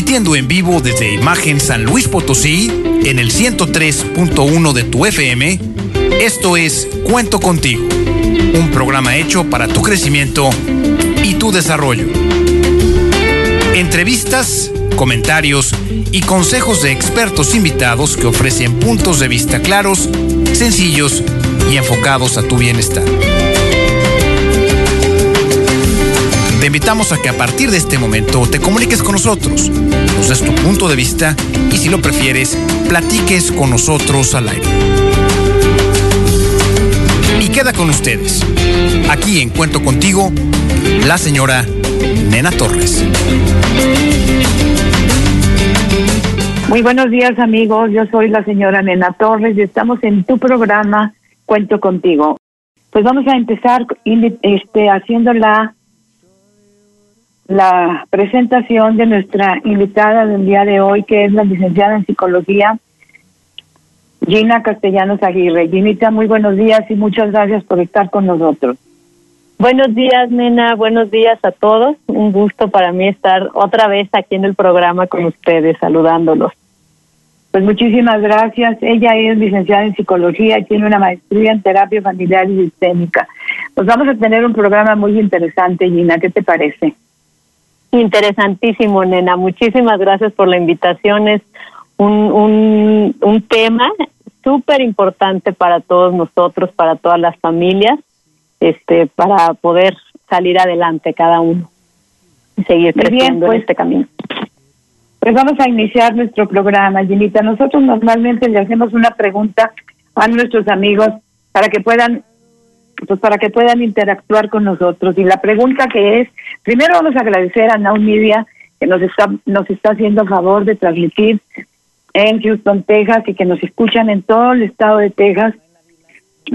transmitiendo en vivo desde Imagen San Luis Potosí en el 103.1 de tu FM. Esto es Cuento contigo, un programa hecho para tu crecimiento y tu desarrollo. Entrevistas, comentarios y consejos de expertos invitados que ofrecen puntos de vista claros, sencillos y enfocados a tu bienestar. Te invitamos a que a partir de este momento te comuniques con nosotros, nos des tu punto de vista y si lo prefieres, platiques con nosotros al aire. Y queda con ustedes, aquí en Cuento Contigo, la señora Nena Torres. Muy buenos días amigos, yo soy la señora Nena Torres y estamos en tu programa Cuento Contigo. Pues vamos a empezar este, haciendo la la presentación de nuestra invitada del día de hoy, que es la licenciada en psicología, Gina Castellanos Aguirre. Ginita, muy buenos días y muchas gracias por estar con nosotros. Buenos días, nena. Buenos días a todos. Un gusto para mí estar otra vez aquí en el programa con ustedes, saludándolos. Pues muchísimas gracias. Ella es licenciada en psicología y tiene una maestría en terapia familiar y sistémica. Pues vamos a tener un programa muy interesante, Gina. ¿Qué te parece? Interesantísimo, nena. Muchísimas gracias por la invitación. Es un, un, un tema súper importante para todos nosotros, para todas las familias, este, para poder salir adelante cada uno y seguir creciendo en pues, este camino. Pues vamos a iniciar nuestro programa, Ginita. Nosotros normalmente le hacemos una pregunta a nuestros amigos para que puedan pues para que puedan interactuar con nosotros. Y la pregunta que es, primero vamos a agradecer a Now Media que nos está, nos está haciendo favor de transmitir en Houston, Texas y que nos escuchan en todo el estado de Texas.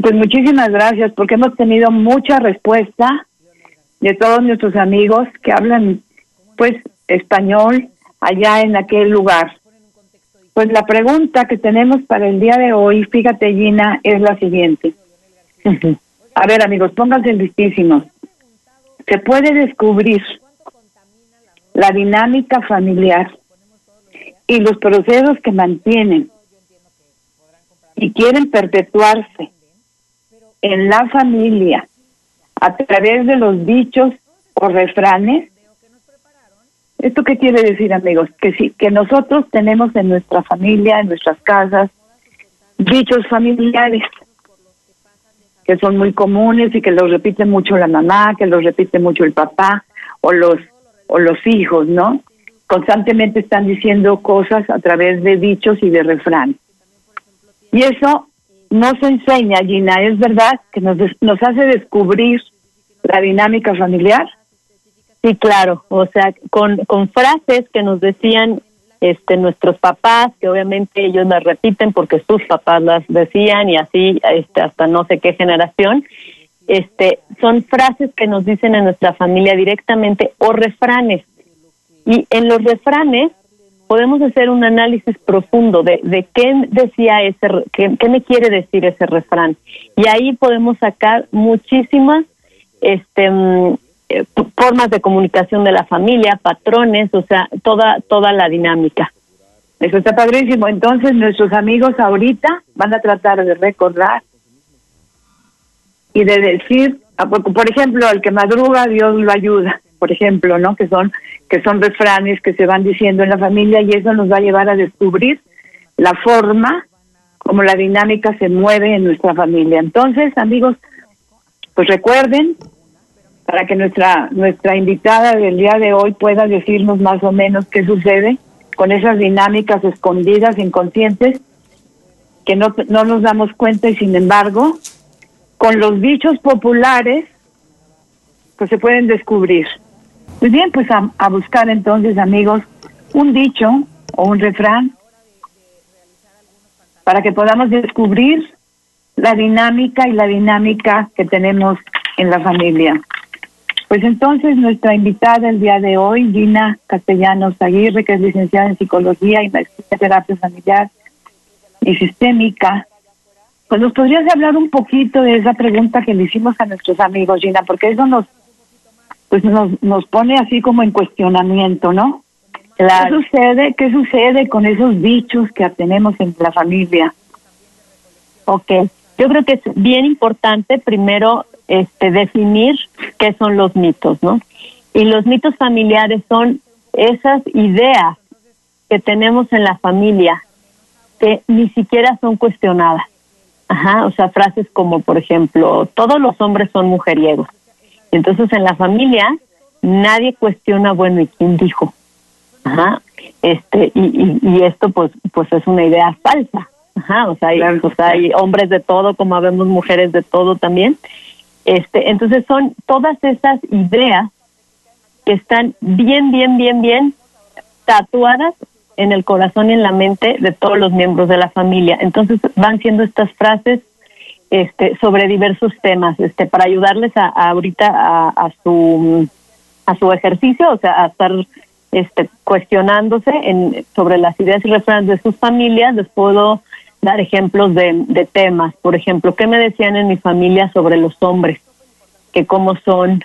Pues muchísimas gracias porque hemos tenido mucha respuesta de todos nuestros amigos que hablan pues español allá en aquel lugar. Pues la pregunta que tenemos para el día de hoy, fíjate Gina, es la siguiente. A ver, amigos, pónganse listísimos. Se puede descubrir la dinámica familiar y los procesos que mantienen y quieren perpetuarse en la familia a través de los dichos o refranes. ¿Esto qué quiere decir, amigos? Que sí, que nosotros tenemos en nuestra familia, en nuestras casas, dichos familiares que son muy comunes y que los repite mucho la mamá, que los repite mucho el papá o los o los hijos, ¿no? Constantemente están diciendo cosas a través de dichos y de refrán. Y eso no se enseña, Gina, es verdad que nos, nos hace descubrir la dinámica familiar. Sí, claro, o sea, con, con frases que nos decían este nuestros papás que obviamente ellos las repiten porque sus papás las decían y así este hasta no sé qué generación. Este son frases que nos dicen en nuestra familia directamente o refranes. Y en los refranes podemos hacer un análisis profundo de, de qué decía ese qué, qué me quiere decir ese refrán. Y ahí podemos sacar muchísimas este mm, eh, formas de comunicación de la familia, patrones, o sea, toda toda la dinámica. Eso está padrísimo. Entonces, nuestros amigos ahorita van a tratar de recordar y de decir, ah, por ejemplo, el que madruga, Dios lo ayuda, por ejemplo, ¿no? Que son que son refranes que se van diciendo en la familia y eso nos va a llevar a descubrir la forma como la dinámica se mueve en nuestra familia. Entonces, amigos, pues recuerden para que nuestra nuestra invitada del día de hoy pueda decirnos más o menos qué sucede con esas dinámicas escondidas, inconscientes, que no, no nos damos cuenta y sin embargo, con los dichos populares, pues se pueden descubrir. Muy bien, pues a, a buscar entonces, amigos, un dicho o un refrán para que podamos descubrir la dinámica y la dinámica que tenemos en la familia. Pues entonces nuestra invitada el día de hoy, Gina Castellanos Aguirre, que es licenciada en psicología y maestría en terapia familiar y sistémica, pues nos podrías hablar un poquito de esa pregunta que le hicimos a nuestros amigos, Gina, porque eso nos, pues nos, nos pone así como en cuestionamiento, ¿no? ¿Qué sucede? ¿Qué sucede con esos bichos que tenemos en la familia? Ok, yo creo que es bien importante primero este definir qué son los mitos, ¿no? Y los mitos familiares son esas ideas que tenemos en la familia que ni siquiera son cuestionadas. Ajá, o sea, frases como, por ejemplo, todos los hombres son mujeriegos. Entonces, en la familia nadie cuestiona, bueno, ¿y quién dijo? Ajá, este, y, y, esto, pues, pues es una idea falsa. Ajá, o sea, hay, hay hombres de todo, como vemos mujeres de todo también. Este, entonces son todas esas ideas que están bien, bien, bien, bien tatuadas en el corazón y en la mente de todos los miembros de la familia. Entonces van siendo estas frases este, sobre diversos temas, este, para ayudarles a, ahorita a, su a su ejercicio, o sea, a estar este, cuestionándose en, sobre las ideas y refranes de sus familias. Les puedo dar ejemplos de, temas. Por ejemplo, ¿qué me decían en mi familia sobre los hombres? Que cómo son,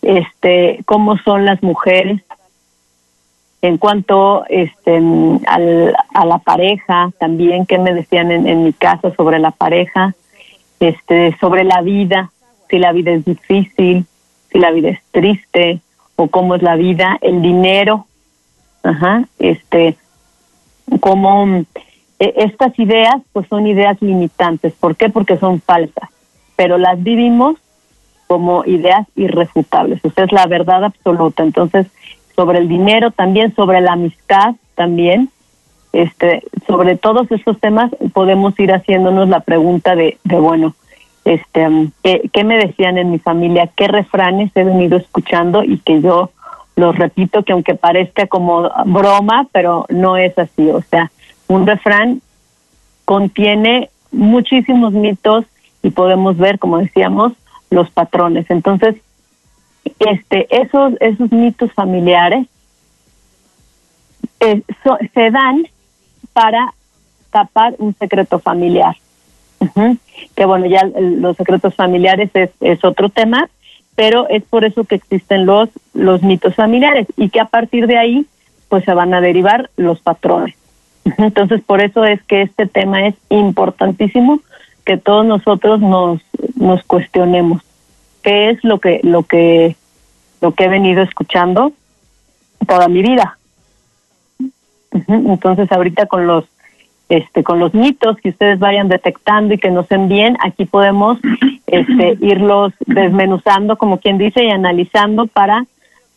este, cómo son las mujeres, en cuanto este, al, a la pareja, también qué me decían en, mi casa sobre la pareja, este, sobre la vida, si la vida es difícil, si la vida es triste o cómo es la vida, el dinero, ajá, este, cómo e, estas ideas pues son ideas limitantes, ¿por qué? Porque son falsas, pero las vivimos como ideas irrefutables, o sea, es la verdad absoluta, entonces sobre el dinero, también sobre la amistad, también. Este, sobre todos estos temas podemos ir haciéndonos la pregunta de, de bueno, este, ¿qué, ¿qué, me decían en mi familia? ¿Qué refranes he venido escuchando y que yo los repito que aunque parezca como broma, pero no es así. O sea, un refrán contiene muchísimos mitos y podemos ver, como decíamos, los patrones. Entonces, este, esos, esos mitos familiares eh, se dan para tapar un secreto familiar. Que bueno, ya los secretos familiares es, es otro tema, pero es por eso que existen los, los mitos familiares y que a partir de ahí pues se van a derivar los patrones. Entonces, por eso es que este tema es importantísimo que todos nosotros nos, nos cuestionemos qué es lo que lo que lo que he venido escuchando toda mi vida. Entonces ahorita con los este con los mitos que ustedes vayan detectando y que nos envíen, aquí podemos este irlos desmenuzando como quien dice y analizando para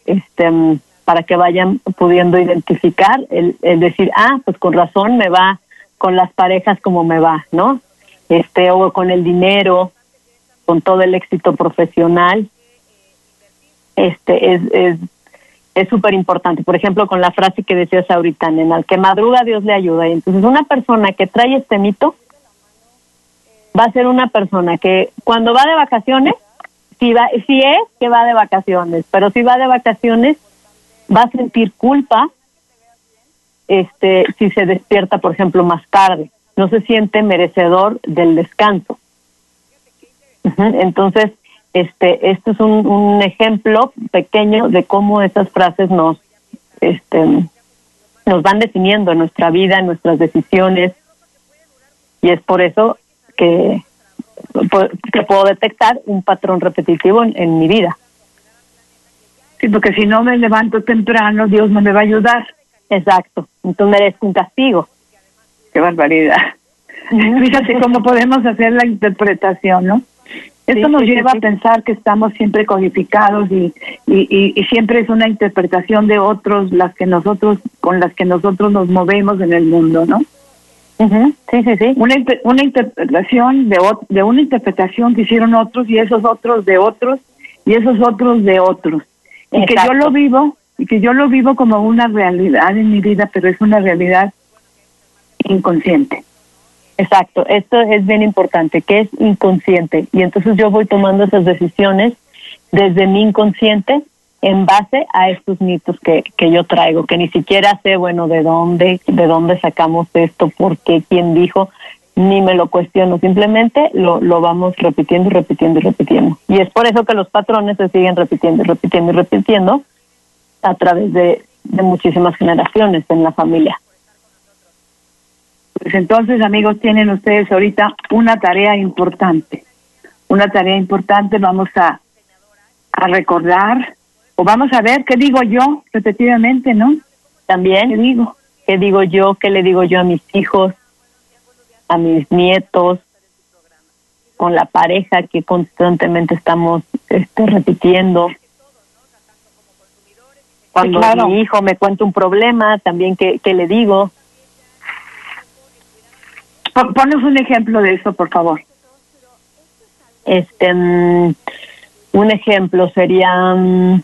este para que vayan pudiendo identificar el, decir, ah, pues con razón me va con las parejas como me va, ¿no? Este o con el dinero, con todo el éxito profesional. Este es es es súper importante. Por ejemplo, con la frase que decías ahorita, en el que madruga Dios le ayuda. Y entonces una persona que trae este mito va a ser una persona que cuando va de vacaciones, si, va, si es que va de vacaciones, pero si va de vacaciones, va a sentir culpa este si se despierta, por ejemplo, más tarde. No se siente merecedor del descanso. Entonces, este, este es un, ejemplo pequeño de cómo esas frases nos, este, nos van definiendo en nuestra vida, nuestras decisiones, y es por eso que, puedo detectar un patrón repetitivo en mi vida. Sí, porque si no me levanto temprano, Dios no me va a ayudar. Exacto, entonces merezco un castigo. Qué barbaridad. Fíjate cómo podemos hacer la interpretación, ¿no? Esto nos lleva a pensar que estamos siempre codificados y, y, y, siempre es una interpretación de otros las que nosotros con las que nosotros nos movemos en el mundo, ¿no? Sí, sí, sí. Una, una interpretación de, de una interpretación que hicieron otros y esos otros de otros y esos otros de otros. Y que yo lo vivo y que yo lo vivo como una realidad en mi vida, pero es una realidad inconsciente. Exacto, esto es bien importante, que es inconsciente. Y entonces yo voy tomando esas decisiones desde mi inconsciente en base a estos mitos que, que yo traigo, que ni siquiera sé, bueno, de dónde, de dónde sacamos esto, por qué, quién dijo, ni me lo cuestiono, simplemente lo, lo vamos repitiendo y repitiendo y repitiendo. Y es por eso que los patrones se siguen repitiendo y repitiendo y repitiendo a través de, de muchísimas generaciones en la familia. Pues entonces, amigos, tienen ustedes ahorita una tarea importante. Una tarea importante, vamos a, a recordar, o vamos a ver qué digo yo repetidamente, ¿no? También, ¿Qué digo? ¿qué digo yo? ¿Qué le digo yo a mis hijos, a mis nietos, con la pareja que constantemente estamos este, repitiendo? Cuando claro. mi hijo me cuenta un problema, también qué, qué le digo. Pon- Ponos un ejemplo de eso, por favor. Este, mm, un ejemplo sería, mm,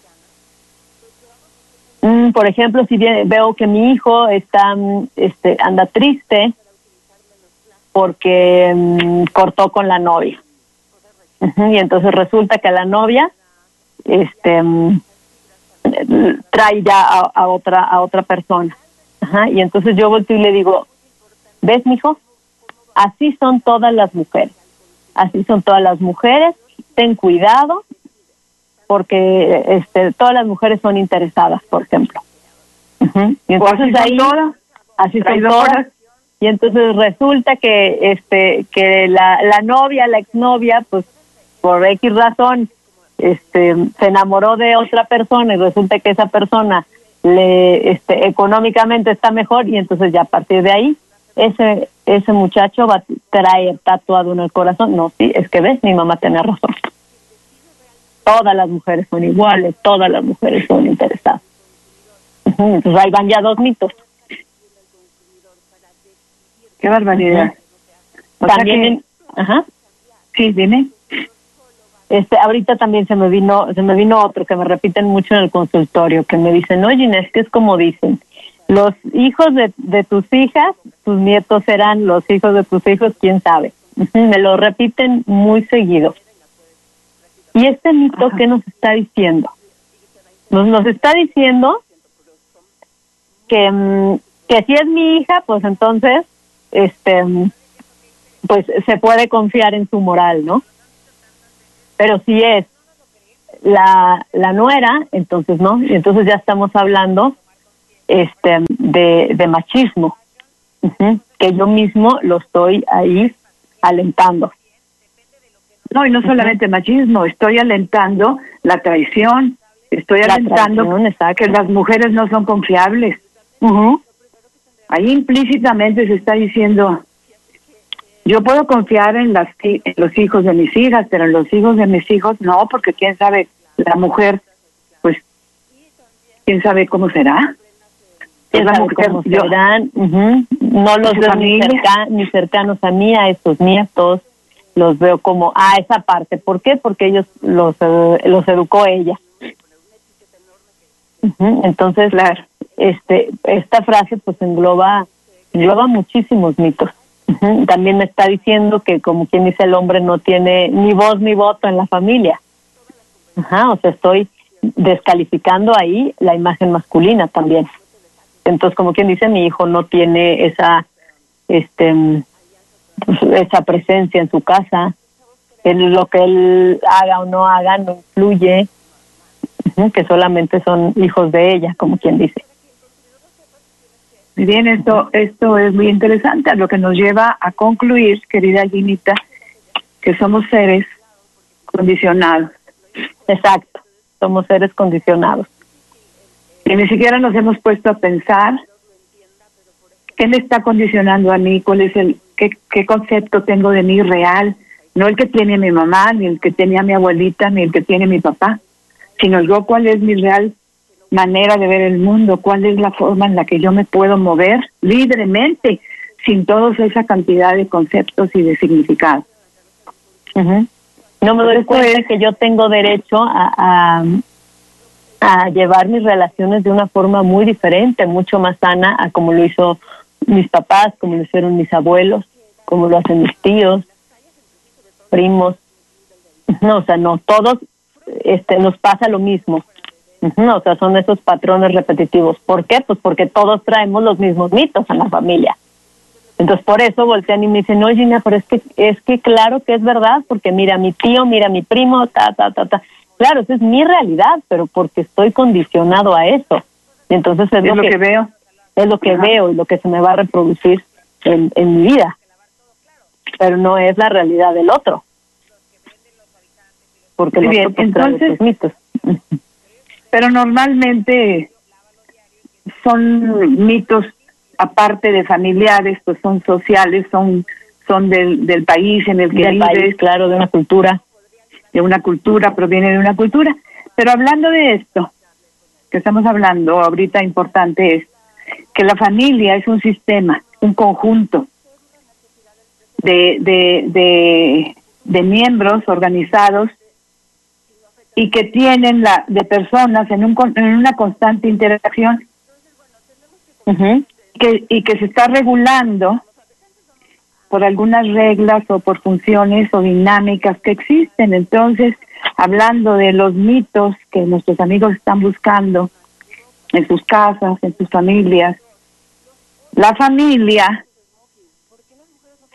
mm, por ejemplo, si veo que mi hijo está, este, anda triste porque mm, cortó con la novia, y entonces resulta que la novia, este, mm, trae ya a, a otra a otra persona, Ajá, y entonces yo volteo y le digo, ¿ves, mijo? Así son todas las mujeres así son todas las mujeres, ten cuidado, porque este, todas las mujeres son interesadas, por ejemplo. Ujú. Y O así entonces son ahí, todas, así son todas, y entonces resulta que este que la, la novia, la exnovia, pues por X razón, este se enamoró de otra persona y resulta que esa persona le este económicamente está mejor y entonces ya a partir de ahí ese ese muchacho va a traer tatuado en el corazón. No, sí, es que ves, mi mamá tiene razón. Todas las mujeres son iguales, todas las mujeres son interesadas. Entonces ahí van ya dos mitos. Qué barbaridad. O sea También, ajá. sí, dime. Este, ahorita también se me vino, se me vino otro que me repiten mucho en el consultorio, que me dicen, oye Inés, que es como dicen, los hijos de, de tus hijas, tus nietos serán los hijos de tus hijos, quién sabe. Me lo repiten muy seguido. ¿Y este mito qué nos está diciendo? Nos, nos está diciendo que, mm, que si es mi hija, pues entonces, este, pues se puede confiar en su moral, ¿no? Pero si es la, la nuera, entonces no, y entonces ya estamos hablando este de, de machismo, que yo mismo lo estoy ahí alentando. No, y no solamente machismo, estoy alentando la traición, estoy La alentando traición, que las mujeres no son confiables. Ujú, Ahí implícitamente se está diciendo, yo puedo confiar en, las, en los hijos de mis hijas, pero en los hijos de mis hijos no, porque quién sabe, la mujer, pues, quién sabe cómo será. quién Es la sabe mujer, cómo yo- serán, no los su veo ni, familia. cerca- ni cercanos a mí, a estos nietos, los veo como a esa parte. ¿Por qué? Porque ellos los, eh, los educó ella. Entonces, Claro. Este esta frase pues engloba engloba muchísimos mitos. También me está diciendo que como quien dice el hombre no tiene ni voz ni voto en la familia. Ajá, o sea estoy descalificando ahí la imagen masculina también. Entonces como quien dice mi hijo no tiene esa este pues, esa presencia en su casa. Él, lo que él haga o no haga no influye que solamente son hijos de ella como quien dice Muy bien, esto, esto es muy interesante, lo que nos lleva a concluir, querida Ginita, que somos seres condicionados. Exacto, somos seres condicionados. Y ni siquiera nos hemos puesto a pensar qué me está condicionando a mí, cuál es el, qué, qué concepto tengo de mí real, no el que tiene mi mamá, ni el que tenía mi abuelita, ni el que tiene mi papá, sino yo cuál es mi real manera de ver el mundo, cuál es la forma en la que yo me puedo mover libremente, sin toda esa cantidad de conceptos y de significados. No me doy Esto cuenta es- que yo tengo derecho a, a, a llevar mis relaciones de una forma muy diferente, mucho más sana a como lo hizo mis papás, como lo hicieron mis abuelos, como lo hacen mis tíos, primos. No, o sea, no, todos este, nos pasa lo mismo. O sea, son esos patrones repetitivos. ¿Por qué? Pues porque todos traemos los mismos mitos en la familia. Entonces por eso voltean y me dicen, no, Gina, pero es que, es que claro que es verdad, porque mira mi tío, mira mi primo, ta, ta, ta, ta. Claro, esa es mi realidad, pero porque estoy condicionado a eso. Y entonces es, lo, que, veo. Es lo que veo y lo que se me va a reproducir en, en mi vida. Pero no es la realidad del otro. Porque los bien, entonces, mitos. Pero normalmente son mitos aparte de familiares, pues son sociales, son son del, del país en el que vives, claro, de una cultura, de una cultura, proviene de una cultura. Pero hablando de esto, que estamos hablando ahorita importante es que la familia es un sistema, un conjunto de, de, de, de miembros organizados y que tienen la de personas en, un, en una constante interacción que, y que se está regulando por algunas reglas o por funciones o dinámicas que existen. Entonces, hablando de los mitos que nuestros amigos están buscando en sus casas, en sus familias, la familia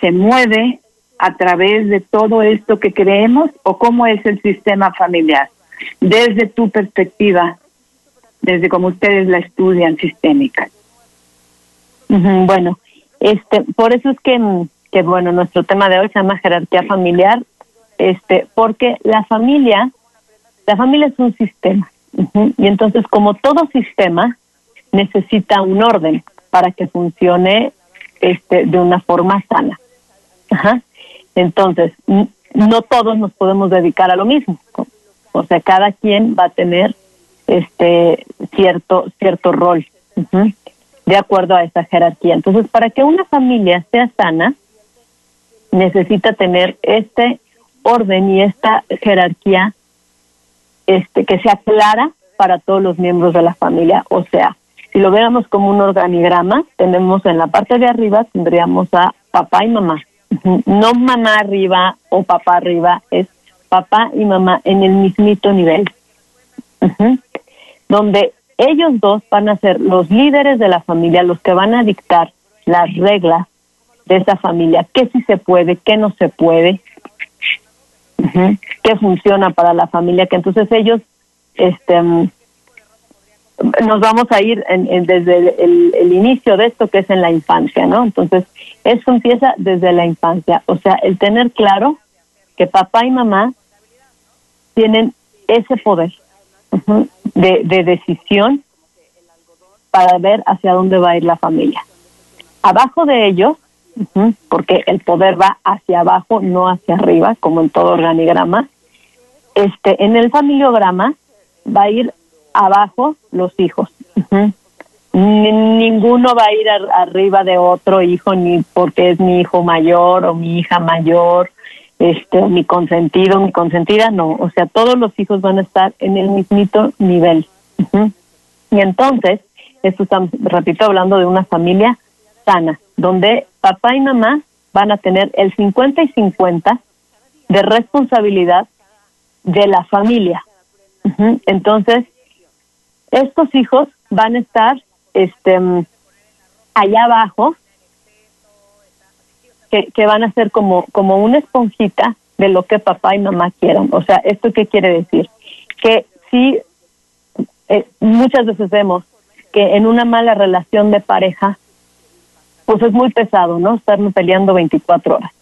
se mueve a través de todo esto que creemos o cómo es el sistema familiar, desde tu perspectiva, desde como ustedes la estudian sistémica. Bueno, este, por eso es que que bueno, nuestro tema de hoy se llama jerarquía familiar, este, porque la familia, la familia es un sistema, y entonces como todo sistema necesita un orden para que funcione este, de una forma sana. Entonces, no todos nos podemos dedicar a lo mismo. O sea, cada quien va a tener este cierto cierto rol de acuerdo a esa jerarquía. Entonces, para que una familia sea sana, necesita tener este orden y esta jerarquía este que sea clara para todos los miembros de la familia, o sea, si lo viéramos como un organigrama, tenemos en la parte de arriba tendríamos a papá y mamá. No mamá arriba o papá arriba, es papá y mamá en el mismito nivel. Donde ellos dos van a ser los líderes de la familia, los que van a dictar las reglas de esa familia, qué sí se puede, qué no se puede, qué funciona para la familia, que entonces ellos, este, nos vamos a ir en, desde el, inicio de esto que es en la infancia, ¿no? Entonces, eso empieza desde la infancia, o sea, el tener claro que papá y mamá tienen ese poder de, de decisión para ver hacia dónde va a ir la familia. Abajo de ellos porque el poder va hacia abajo, no hacia arriba, como en todo organigrama. Este, en el familiograma va a ir abajo los hijos. Ninguno va a ir arriba de otro hijo, ni porque es mi hijo mayor o mi hija mayor, este, mi consentido, mi consentida, no. O sea, todos los hijos van a estar en el mismito nivel. Y entonces, esto repito, hablando de una familia sana, donde papá y mamá van a tener el 50 y 50 de responsabilidad de la familia. Entonces, estos hijos van a estar este, allá abajo, que, que, van a ser como, como una esponjita de lo que papá y mamá quieran. O sea, ¿esto qué quiere decir? Que si eh, muchas veces vemos que en una mala relación de pareja pues es muy pesado, ¿no? Estarme peleando 24 horas.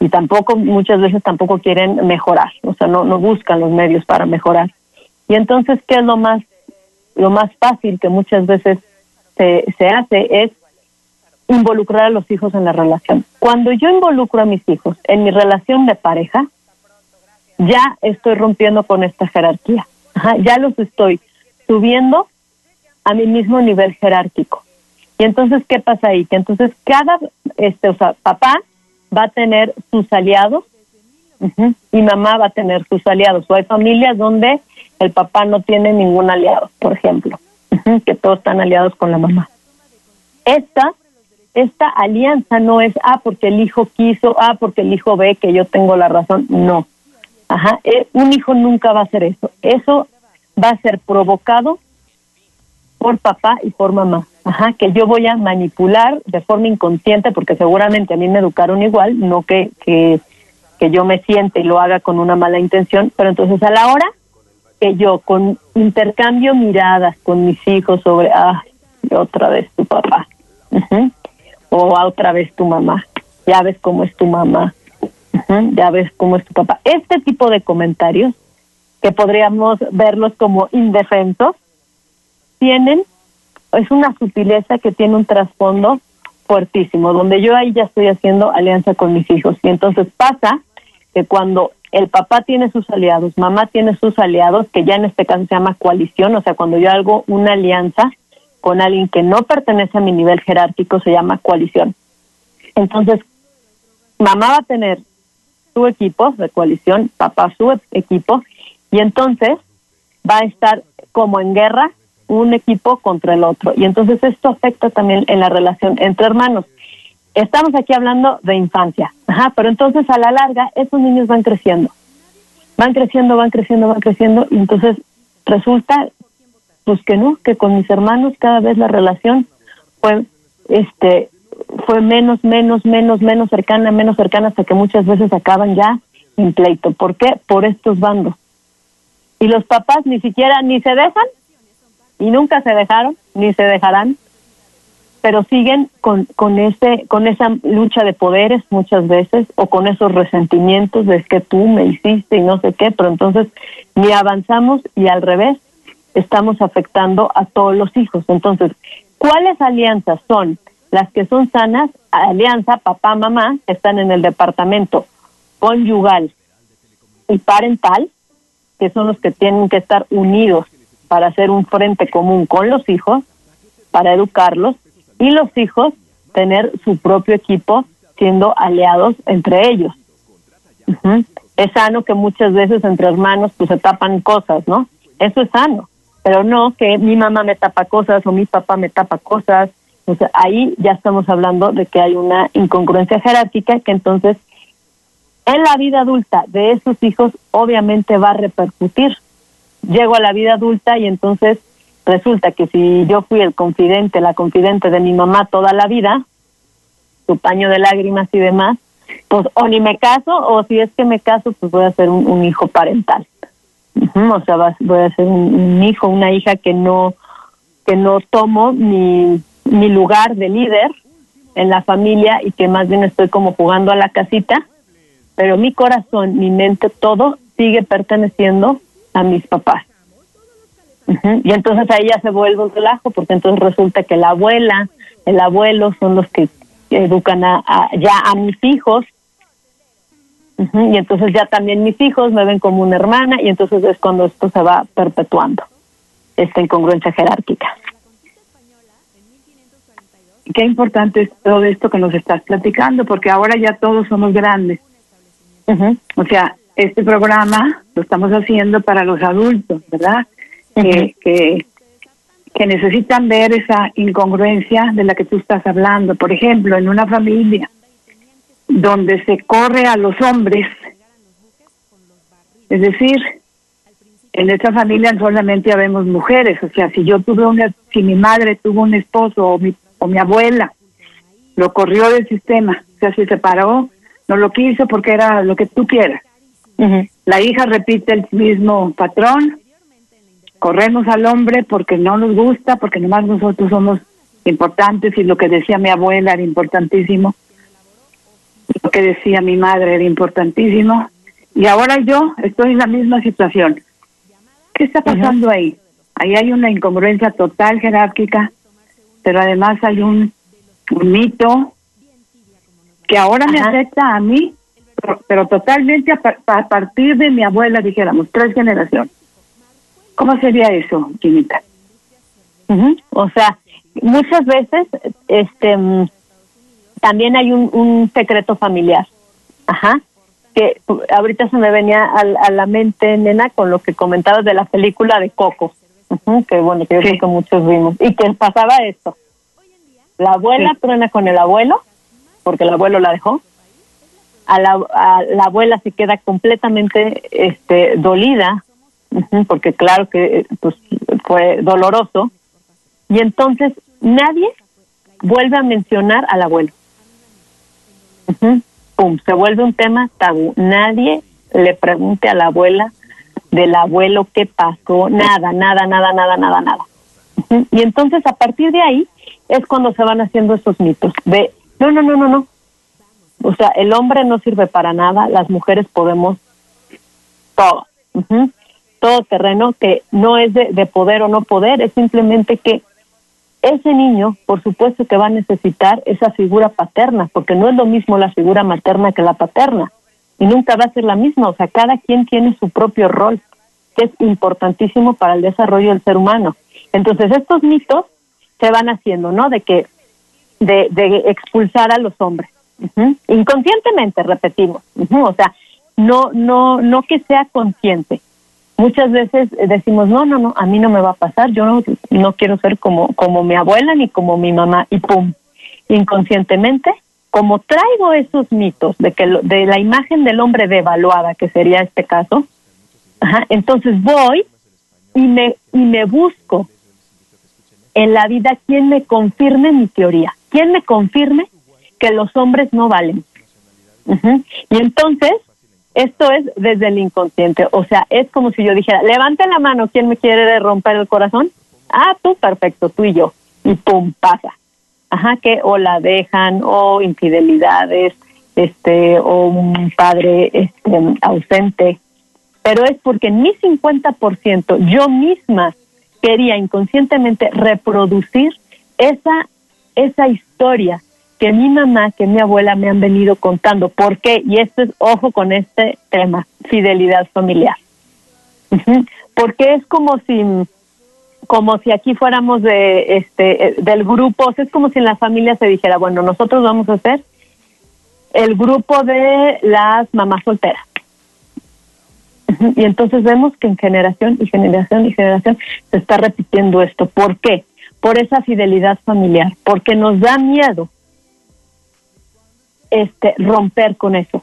Y tampoco, muchas veces tampoco quieren mejorar, o sea, no, no buscan los medios para mejorar. Y entonces, ¿qué es lo más, lo más fácil que muchas veces se, se hace? Es involucrar a los hijos en la relación. Cuando yo involucro a mis hijos en mi relación de pareja, ya estoy rompiendo con esta jerarquía. ya los estoy subiendo a mi mismo nivel jerárquico. Y entonces, ¿qué pasa ahí? Que entonces cada, este, o sea, papá va a tener sus aliados y mamá va a tener sus aliados. O hay familias donde el papá no tiene ningún aliado, por ejemplo, que todos están aliados con la mamá. Esta, esta alianza no es, ah, porque el hijo quiso, ah, porque el hijo ve que yo tengo la razón. No. Ajá. Eh, un hijo nunca va a hacer eso. Eso va a ser provocado por papá y por mamá. Ajá, que yo voy a manipular de forma inconsciente, porque seguramente a mí me educaron igual, no que, que, que yo me siente y lo haga con una mala intención, pero entonces a la hora que yo con intercambio miradas con mis hijos sobre, ah, otra vez tu papá, o otra vez tu mamá, ya ves cómo es tu mamá, ya ves cómo es tu papá. Este tipo de comentarios, que podríamos verlos como indefensos, tienen, es una sutileza que tiene un trasfondo fuertísimo, donde yo ahí ya estoy haciendo alianza con mis hijos. Y entonces pasa que cuando el papá tiene sus aliados, mamá tiene sus aliados, que ya en este caso se llama coalición, o sea, cuando yo hago una alianza con alguien que no pertenece a mi nivel jerárquico, se llama coalición. Entonces, mamá va a tener su equipo de coalición, papá su equipo, y entonces va a estar como en guerra un equipo contra el otro. Y entonces esto afecta también en la relación entre hermanos. Estamos aquí hablando de infancia, ajá, pero entonces a la larga esos niños van creciendo, van creciendo, van creciendo, van creciendo, y entonces resulta, pues que no, que con mis hermanos cada vez la relación fue, este, fue menos, menos, menos, menos cercana, menos cercana, hasta que muchas veces acaban ya en pleito. ¿Por qué? Por estos bandos. Y los papás ni siquiera ni se dejan y nunca se dejaron ni se dejarán pero siguen con con ese con esa lucha de poderes muchas veces o con esos resentimientos de que tú me hiciste y no sé qué pero entonces ni avanzamos y al revés estamos afectando a todos los hijos. Entonces cuáles alianzas son las que son sanas alianza papá mamá están en el departamento conyugal y parental que son los que tienen que estar unidos para hacer un frente común con los hijos, para educarlos, y los hijos tener su propio equipo siendo aliados entre ellos. Es sano que muchas veces entre hermanos pues se tapan cosas, ¿no? Eso es sano, pero no que mi mamá me tapa cosas o mi papá me tapa cosas. O sea, ahí ya estamos hablando de que hay una incongruencia jerárquica que entonces en la vida adulta de esos hijos obviamente va a repercutir llego a la vida adulta y entonces resulta que si yo fui el confidente, la confidente de mi mamá toda la vida, su paño de lágrimas y demás, pues o ni me caso o si es que me caso, pues voy a ser un, hijo parental. o sea, voy a ser un, hijo, una hija que no que no tomo mi, mi lugar de líder en la familia y que más bien estoy como jugando a la casita, pero mi corazón, mi mente, todo sigue perteneciendo a mis papás. Y entonces ahí ya se vuelve un relajo, porque entonces resulta que la abuela, el abuelo son los que educan a, ya a mis hijos. Y entonces ya también mis hijos me ven como una hermana y entonces es cuando esto se va perpetuando, esta incongruencia jerárquica. Qué importante es todo esto que nos estás platicando, porque ahora ya todos somos grandes. O sea, este programa lo estamos haciendo para los adultos, ¿verdad? Que, que, necesitan ver esa incongruencia de la que tú estás hablando. Por ejemplo, en una familia donde se corre a los hombres, es decir, en esta familia solamente habemos mujeres, o sea, si yo tuve una, si mi madre tuvo un esposo o mi, o mi abuela, lo corrió del sistema, o sea, se separó, no lo quiso porque era lo que tú quieras. La hija repite el mismo patrón, corremos al hombre porque no nos gusta, porque nomás nosotros somos importantes y lo que decía mi abuela era importantísimo, lo que decía mi madre era importantísimo, y ahora yo estoy en la misma situación. ¿Qué está pasando ahí? Ahí hay una incongruencia total jerárquica, pero además hay un, mito que ahora me afecta a mí pero, totalmente a, partir de mi abuela, dijéramos, tres generaciones. ¿Cómo sería eso, Chinita? O sea, muchas veces este también hay un, un secreto familiar. Ajá. Que ahorita se me venía a, la mente, nena, con lo que comentabas de la película de Coco. que bueno, que yo creo que muchos vimos. Y que pasaba esto. La abuela truena con el abuelo, porque el abuelo la dejó a la, abuela se queda completamente este, dolida, porque claro que pues, fue doloroso, y entonces nadie vuelve a mencionar al abuelo. Pum, se vuelve un tema tabú. Nadie le pregunte a la abuela del abuelo, qué pasó, nada, nada, nada, nada, nada, nada. Y entonces a partir de ahí es cuando se van haciendo esos mitos de, no, no, no, no, no. O sea, el hombre no sirve para nada, las mujeres podemos todo. Todo terreno que no es de, de poder o no poder, es simplemente que ese niño, por supuesto que va a necesitar esa figura paterna, porque no es lo mismo la figura materna que la paterna, y nunca va a ser la misma, o sea, cada quien tiene su propio rol, que es importantísimo para el desarrollo del ser humano. Entonces, estos mitos se van haciendo, ¿no? De que, de expulsar a los hombres. Inconscientemente, repetimos. O sea, no, no, no que sea consciente. Muchas veces decimos, no, no, no, a mí no me va a pasar, yo no, no quiero ser como, como mi abuela ni como mi mamá, y pum, inconscientemente, como traigo esos mitos de que de la imagen del hombre devaluada, que sería este caso, entonces voy y me, y me busco en la vida quien me confirme mi teoría, quien me confirme que los hombres no valen. Y entonces, esto es desde el inconsciente, o sea, es como si yo dijera, levante la mano, ¿quién me quiere romper el corazón? Ah, tú, perfecto, tú y yo. Y pum, pasa. Ajá, que o la dejan, o infidelidades, este, o un padre este, ausente. Pero es porque en mi 50% yo misma quería inconscientemente reproducir esa, esa historia que mi mamá, que mi abuela me han venido contando. ¿Por qué? Y esto es, ojo con este tema, fidelidad familiar. Porque es como si como si aquí fuéramos de este del grupo, es como si en la familia se dijera, bueno, nosotros vamos a ser el grupo de las mamás solteras. Y entonces vemos que en generación y generación y generación se está repitiendo esto. ¿Por qué? Por esa fidelidad familiar, porque nos da miedo este romper con eso,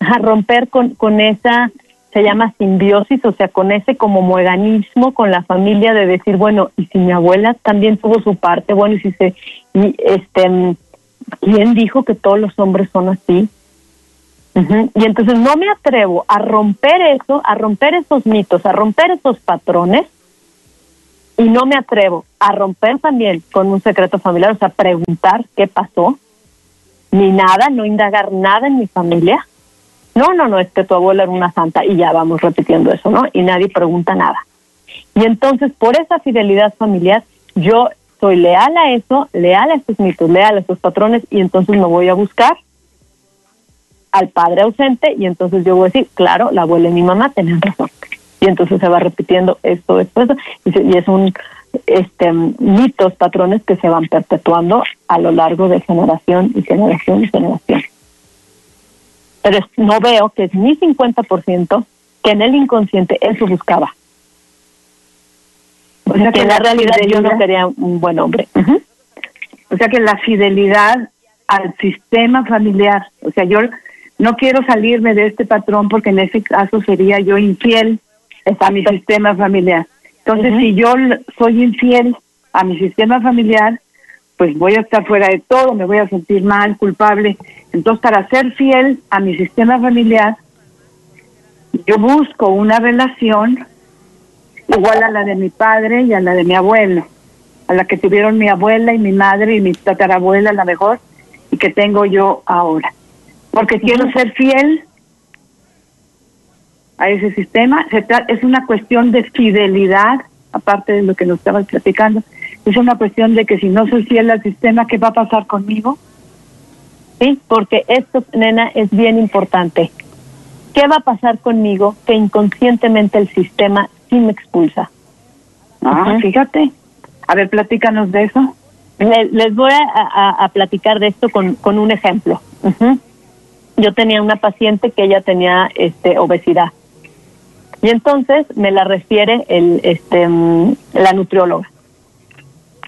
a romper con, con esa, se llama simbiosis, o sea, con ese como mueganismo con la familia de decir, bueno, y si mi abuela también tuvo su parte, bueno, y si se, y este, ¿quién dijo que todos los hombres son así? Y entonces no me atrevo a romper eso, a romper esos mitos, a romper esos patrones, y no me atrevo a romper también con un secreto familiar, o sea, preguntar qué pasó, ni nada, no indagar nada en mi familia. No, no, no, es que tu abuela era una santa y ya vamos repitiendo eso, ¿no? Y nadie pregunta nada. Y entonces, por esa fidelidad familiar, yo soy leal a eso, leal a estos mitos, leal a estos patrones y entonces me voy a buscar al padre ausente y entonces yo voy a decir, claro, la abuela y mi mamá tenían razón. Y entonces se va repitiendo esto después y es un este, mitos, patrones que se van perpetuando a lo largo de generación y generación y generación. Pero no veo que es mi 50% que en el inconsciente eso buscaba. O sea que en la, realidad yo no sería un buen hombre. O sea que la fidelidad al sistema familiar, o sea, yo no quiero salirme de este patrón porque en ese caso sería yo infiel a mi sistema familiar. Entonces, si yo soy infiel a mi sistema familiar, pues voy a estar fuera de todo, me voy a sentir mal, culpable. Entonces, para ser fiel a mi sistema familiar, yo busco una relación igual a la de mi padre y a la de mi abuelo, a la que tuvieron mi abuela y mi madre y mi tatarabuela, la mejor, y que tengo yo ahora. Porque quiero ser fiel a ese sistema. Se es una cuestión de fidelidad, aparte de lo que nos estabas platicando. Es una cuestión de que si no soy fiel al sistema, ¿qué va a pasar conmigo? Sí, porque esto, nena, es bien importante. ¿Qué va a pasar conmigo que inconscientemente el sistema sí me expulsa? Ah, fíjate. A ver, platícanos de eso. Les, voy a, platicar de esto con, con un ejemplo. Yo tenía una paciente que ella tenía este, obesidad y entonces me la refiere el, este, mm, la nutrióloga.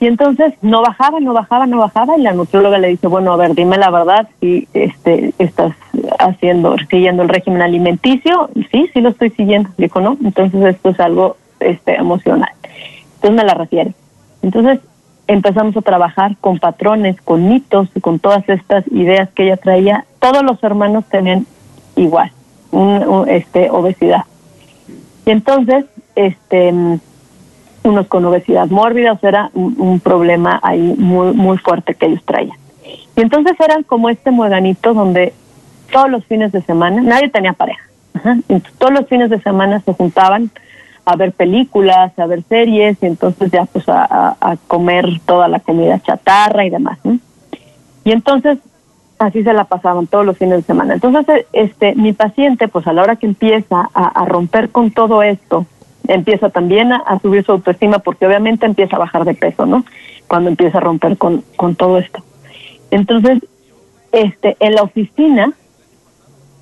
Y entonces no bajaba, no bajaba, no bajaba y la nutrióloga le dice, bueno, a ver, dime la verdad si este, estás haciendo, siguiendo el régimen alimenticio. Sí, sí lo estoy siguiendo. Dijo, no, entonces esto es algo este, emocional. Entonces me la refiere. Entonces empezamos a trabajar con patrones, con mitos y con todas estas ideas que ella traía. Todos los hermanos tenían igual, un, este, obesidad. Y entonces, este, unos con obesidad mórbida, o sea, era un, problema ahí muy, muy fuerte que ellos traían. Y entonces eran como este mueganito donde todos los fines de semana, nadie tenía pareja, todos los fines de semana se juntaban a ver películas, a ver series y entonces ya pues a, comer toda la comida chatarra y demás. Y entonces así se la pasaban todos los fines de semana. Entonces este mi paciente pues a la hora que empieza a, romper con todo esto, empieza también a, subir su autoestima porque obviamente empieza a bajar de peso, ¿no? Cuando empieza a romper con, con todo esto. Entonces, este, en la oficina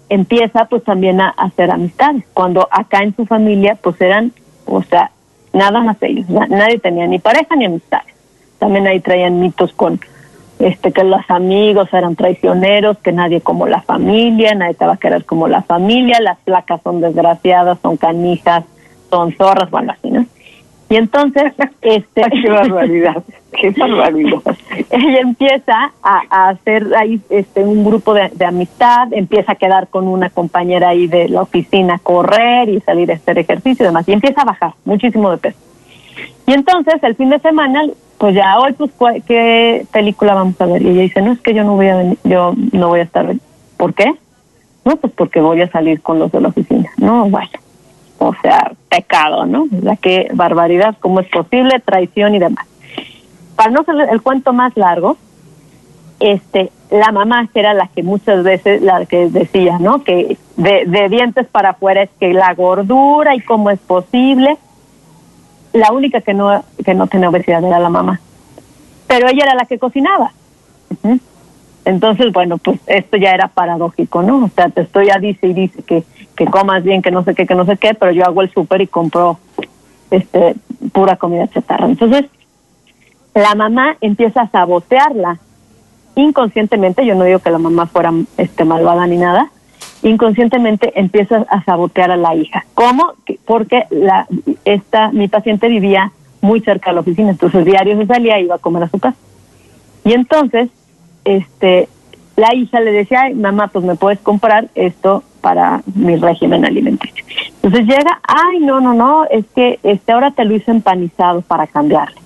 empieza pues también a, hacer amistades, cuando acá en su familia pues eran, o sea, nada más ellos, nadie tenía ni pareja ni amistades. También ahí traían mitos con este que los amigos eran traicioneros, que nadie como la familia, nadie te va a querer como la familia, las placas son desgraciadas, son canijas, son zorras, bueno, así, ¿no? Y entonces, este... ¡Qué barbaridad! ¡Qué barbaridad! ella empieza a, hacer ahí este, un grupo de, amistad, empieza a quedar con una compañera ahí de la oficina, correr y salir a hacer ejercicio y demás, y empieza a bajar muchísimo de peso. Y entonces, el fin de semana, pues ya hoy, pues, ¿qué película vamos a ver? Y ella dice, no, es que yo no voy a venir, yo no voy a estar. ¿Por qué? No, pues porque voy a salir con los de la oficina. No, bueno o sea, pecado, ¿no? O qué barbaridad, cómo es posible, traición y demás. Para no ser el cuento más largo, este, la mamá que era la que muchas veces, la que decía, ¿no? Que de, dientes para afuera es que la gordura y cómo es posible. La única que no, que no tenía obesidad era la mamá. Pero ella era la que cocinaba. Entonces, bueno, pues esto ya era paradójico, ¿no? O sea, te estoy a dice y dice que que comas bien, que no sé qué, que no sé qué, pero yo hago el súper y compro este pura comida chatarra. Entonces, la mamá empieza a sabotearla inconscientemente, yo no digo que la mamá fuera este malvada ni nada, inconscientemente empieza a sabotear a la hija. ¿Cómo? Porque la esta mi paciente vivía muy cerca de la oficina, entonces diario se salía y iba a comer a su casa. Y entonces, este la hija le decía, Ay, mamá, pues me puedes comprar esto para mi régimen alimenticio. Entonces llega, ay, no, no, no, es que este ahora te lo hice empanizado para cambiarle.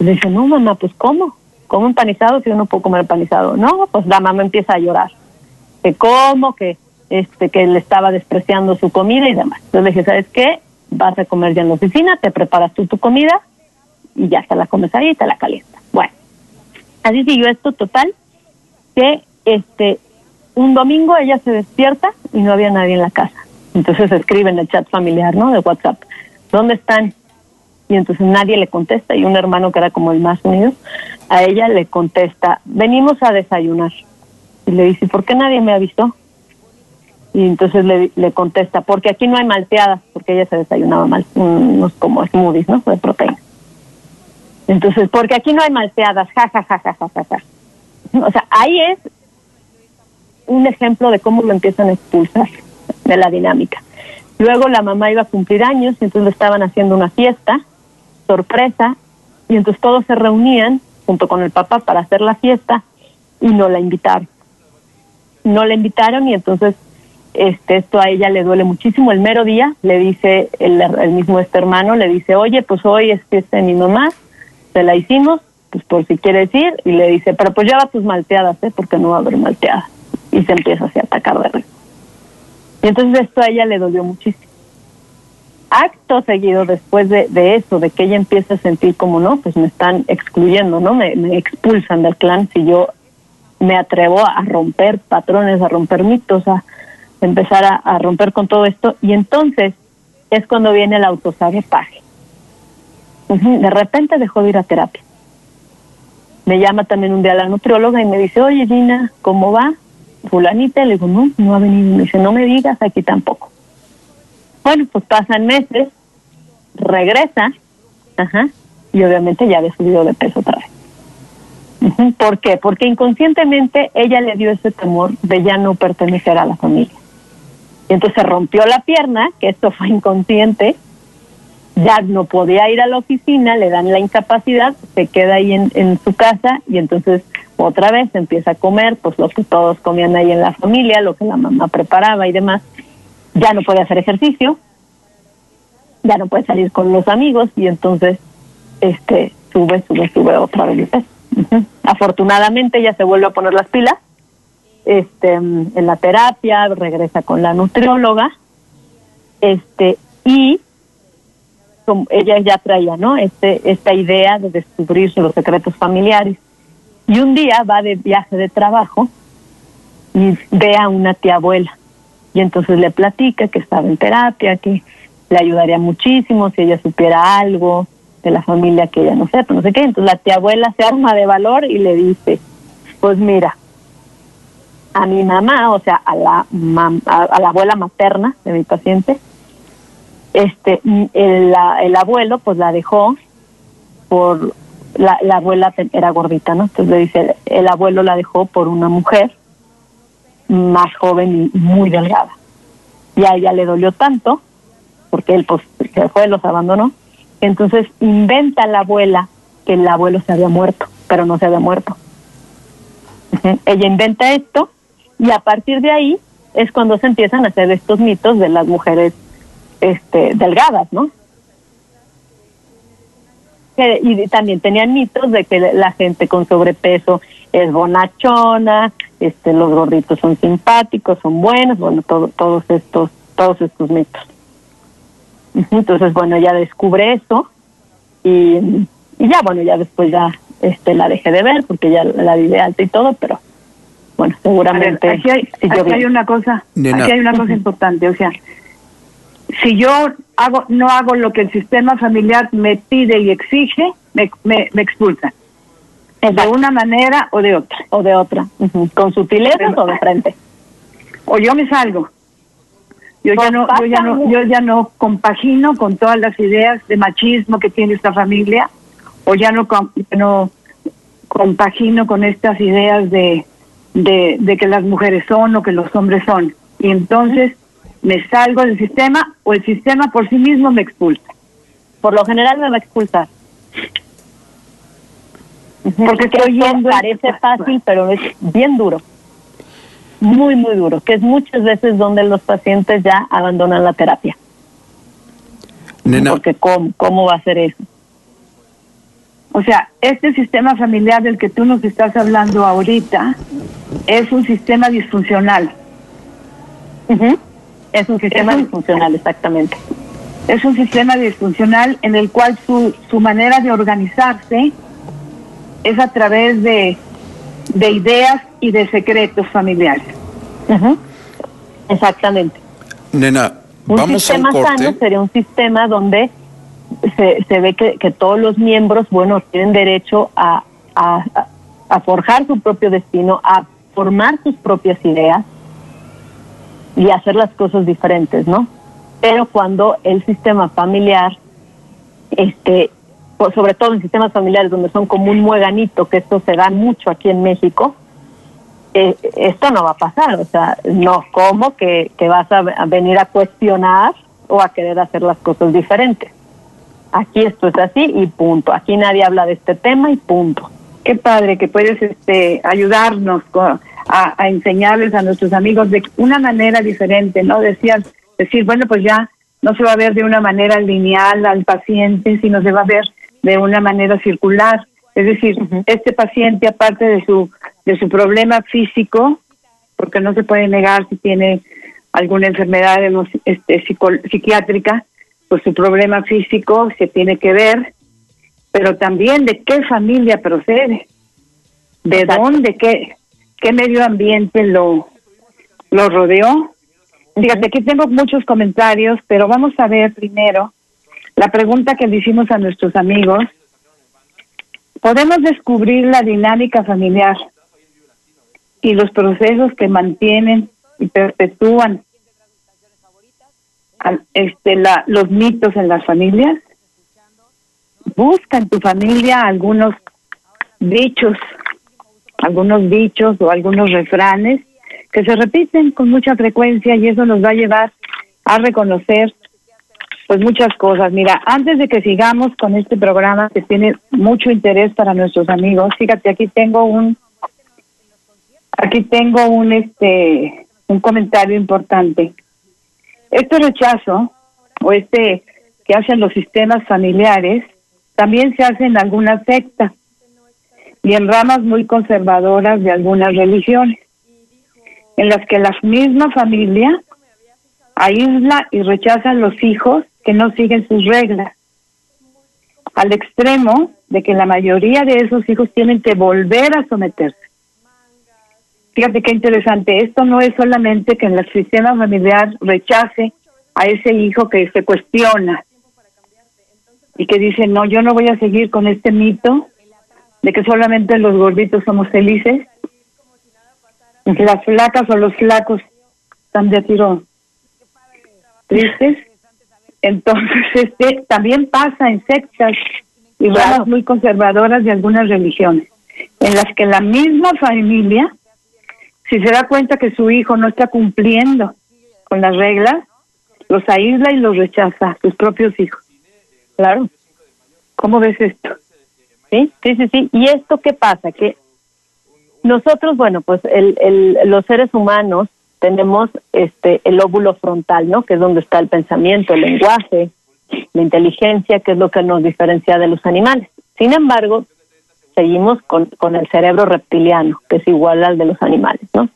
Le dice, no, mamá, pues ¿cómo? ¿Cómo empanizado si yo no puedo comer empanizado? No, pues la mamá empieza a llorar. Que cómo, que este que le estaba despreciando su comida y demás. Entonces le dije, ¿sabes qué? Vas a comer ya en la oficina, te preparas tú tu comida y ya te la comes y te la calientas. Bueno, así siguió esto total que este un domingo ella se despierta y no había nadie en la casa. Entonces escribe en el chat familiar, ¿no? De WhatsApp, ¿dónde están? Y entonces nadie le contesta y un hermano que era como el más unido, a ella le contesta, venimos a desayunar. Y le dice, ¿por qué nadie me avisó? Y entonces le, le contesta, porque aquí no hay malteadas, porque ella se desayunaba mal, unos como smoothies, ¿no? De proteína. Entonces, porque aquí no hay malteadas, ja, ja, ja, ja, ja, ja, ja. O sea, ahí es un ejemplo de cómo lo empiezan a expulsar de la dinámica. Luego la mamá iba a cumplir años y entonces le estaban haciendo una fiesta, sorpresa, y entonces todos se reunían junto con el papá para hacer la fiesta y no la invitaron. No la invitaron y entonces este, esto a ella le duele muchísimo. El mero día le dice el, el mismo este hermano, le dice, oye, pues hoy es fiesta de mi mamá, se la hicimos, pues por si quieres ir, y le dice, pero pues lleva tus malteadas, ¿eh? porque no va a haber malteadas y se empieza así a atacar de risa. Y entonces esto a ella le dolió muchísimo. Acto seguido después de, eso, de que ella empieza a sentir como, no, pues me están excluyendo, ¿no? Me, expulsan del clan si yo me atrevo a romper patrones, a romper mitos, a empezar a, romper con todo esto. Y entonces es cuando viene el autosabotaje. De repente dejó de ir a terapia. Me llama también un día la nutrióloga y me dice, oye Gina, ¿cómo va? fulanita, le digo, no, no ha venido. Me dice, no me digas, aquí tampoco. Bueno, pues pasan meses, regresa, ajá, y obviamente ya había subido de peso otra vez. ¿Por qué? Porque inconscientemente ella le dio ese temor de ya no pertenecer a la familia. Y entonces rompió la pierna, que esto fue inconsciente, ya no podía ir a la oficina, le dan la incapacidad, se queda ahí en, en su casa y entonces otra vez empieza a comer, pues lo que todos comían ahí en la familia, lo que la mamá preparaba y demás. Ya no puede hacer ejercicio, ya no puede salir con los amigos y entonces este sube, sube, sube otra vez Afortunadamente ya se vuelve a poner las pilas. Este en la terapia, regresa con la nutrióloga. Este y ella ya traía, ¿no? Este esta idea de descubrir los secretos familiares. Y un día va de viaje de trabajo y ve a una tía abuela. Y entonces le platica que estaba en terapia, que le ayudaría muchísimo si ella supiera algo de la familia que ella no sepa, no sé qué. Entonces la tía abuela se arma de valor y le dice, pues mira, a mi mamá, o sea, a la, a, la abuela materna de mi paciente, este, el, el abuelo pues la dejó por, la, la abuela era gordita, ¿no? Entonces le dice, el abuelo la dejó por una mujer más joven y muy delgada. Y a ella le dolió tanto, porque él pues se fue, los abandonó. Entonces inventa la abuela que el abuelo se había muerto, pero no se había muerto. Ella inventa esto y a partir de ahí es cuando se empiezan a hacer estos mitos de las mujeres este, delgadas, ¿no? y también tenían mitos de que la gente con sobrepeso es bonachona, este, los gorditos son simpáticos, son buenos, bueno, todo, todos estos, todos estos mitos. Entonces, bueno, ya descubre eso y, y ya, bueno, ya después ya este la dejé de ver porque ya la vi de alta y todo, pero bueno, seguramente. aquí hay, aquí hay una cosa, aquí hay una cosa importante, o sea, si yo hago no hago lo que el sistema familiar me pide y exige, me, me, me expulsan de una manera o de otra. O de otra. Con sutileza o de frente. O yo me salgo. Yo ya no, yo ya no, yo ya no compagino con todas las ideas de machismo que tiene esta familia, o ya no, no compagino con estas ideas de, de, de que las mujeres son o que los hombres son. Y entonces me salgo del sistema o el sistema por sí mismo me expulsa. Por lo general me va a expulsar. Porque estoy yendo parece fácil, pero es bien duro. Muy, muy duro, que es muchas veces donde los pacientes ya abandonan la terapia. Porque ¿cómo, ¿cómo va a ser eso? O sea, este sistema familiar del que tú nos estás hablando ahorita es un sistema disfuncional. Es un sistema disfuncional, exactamente. Es un sistema disfuncional en el cual su, su manera de organizarse es a través de, de ideas y de secretos familiares. Exactamente. Nena, un vamos sistema a un corte. sano sería un sistema donde se, se ve que, que, todos los miembros, bueno, tienen derecho a, a, a forjar su propio destino, a formar sus propias ideas y hacer las cosas diferentes, ¿no? Pero cuando el sistema familiar este sobre todo en sistemas familiares donde son como un mueganito, que esto se da mucho aquí en México, eh, esto no va a pasar. O sea, no, ¿cómo que, que vas a, venir a cuestionar o a querer hacer las cosas diferentes? Aquí esto es así y punto. Aquí nadie habla de este tema y punto. Qué padre que puedes este, ayudarnos a, enseñarles a nuestros amigos de una manera diferente, ¿no? Decías, decir, bueno, pues ya no se va a ver de una manera lineal al paciente, sino se va a ver de una manera circular. Es decir, este paciente, aparte de su, de su problema físico, porque no se puede negar si tiene alguna enfermedad este, psiquiátrica, pues su problema físico se tiene que ver, pero también de qué familia procede, de dónde, qué, qué medio ambiente lo, lo rodeó. Fíjate, aquí tengo muchos comentarios, pero vamos a ver primero la pregunta que le hicimos a nuestros amigos, podemos descubrir la dinámica familiar y los procesos que mantienen y perpetúan este, los mitos en las familias. Busca en tu familia algunos dichos, algunos dichos o algunos refranes que se repiten con mucha frecuencia y eso nos va a llevar a reconocer pues muchas cosas. Mira, antes de que sigamos con este programa que tiene mucho interés para nuestros amigos, fíjate, aquí tengo un aquí tengo un este un comentario importante. Este rechazo o este que hacen los sistemas familiares también se hacen en algunas sectas y en ramas muy conservadoras de algunas religiones, en las que la misma familia aísla y rechaza a los hijos que no siguen sus reglas, al extremo de que la mayoría de esos hijos tienen que volver a someterse. Fíjate qué interesante, esto no es solamente que en el sistema familiar rechace a ese hijo que se cuestiona y que dice, no, yo no voy a seguir con este mito de que solamente los gorditos somos felices, las flacas o los flacos están de tiro tristes. Entonces, este también pasa en sectas y ramas muy conservadoras de algunas religiones, en las que la misma familia, si se da cuenta que su hijo no está cumpliendo con las reglas, los aísla y los rechaza, sus propios hijos. Claro. ¿Cómo ves esto? Sí, sí, sí, sí. ¿Y esto qué pasa? Que nosotros, bueno, pues el, el, los seres humanos tenemos este el óvulo frontal, ¿no? Que es donde está el pensamiento, el lenguaje, la inteligencia, que es lo que nos diferencia de los animales. Sin embargo, seguimos con, con el cerebro reptiliano, que es igual al de los animales, ¿no?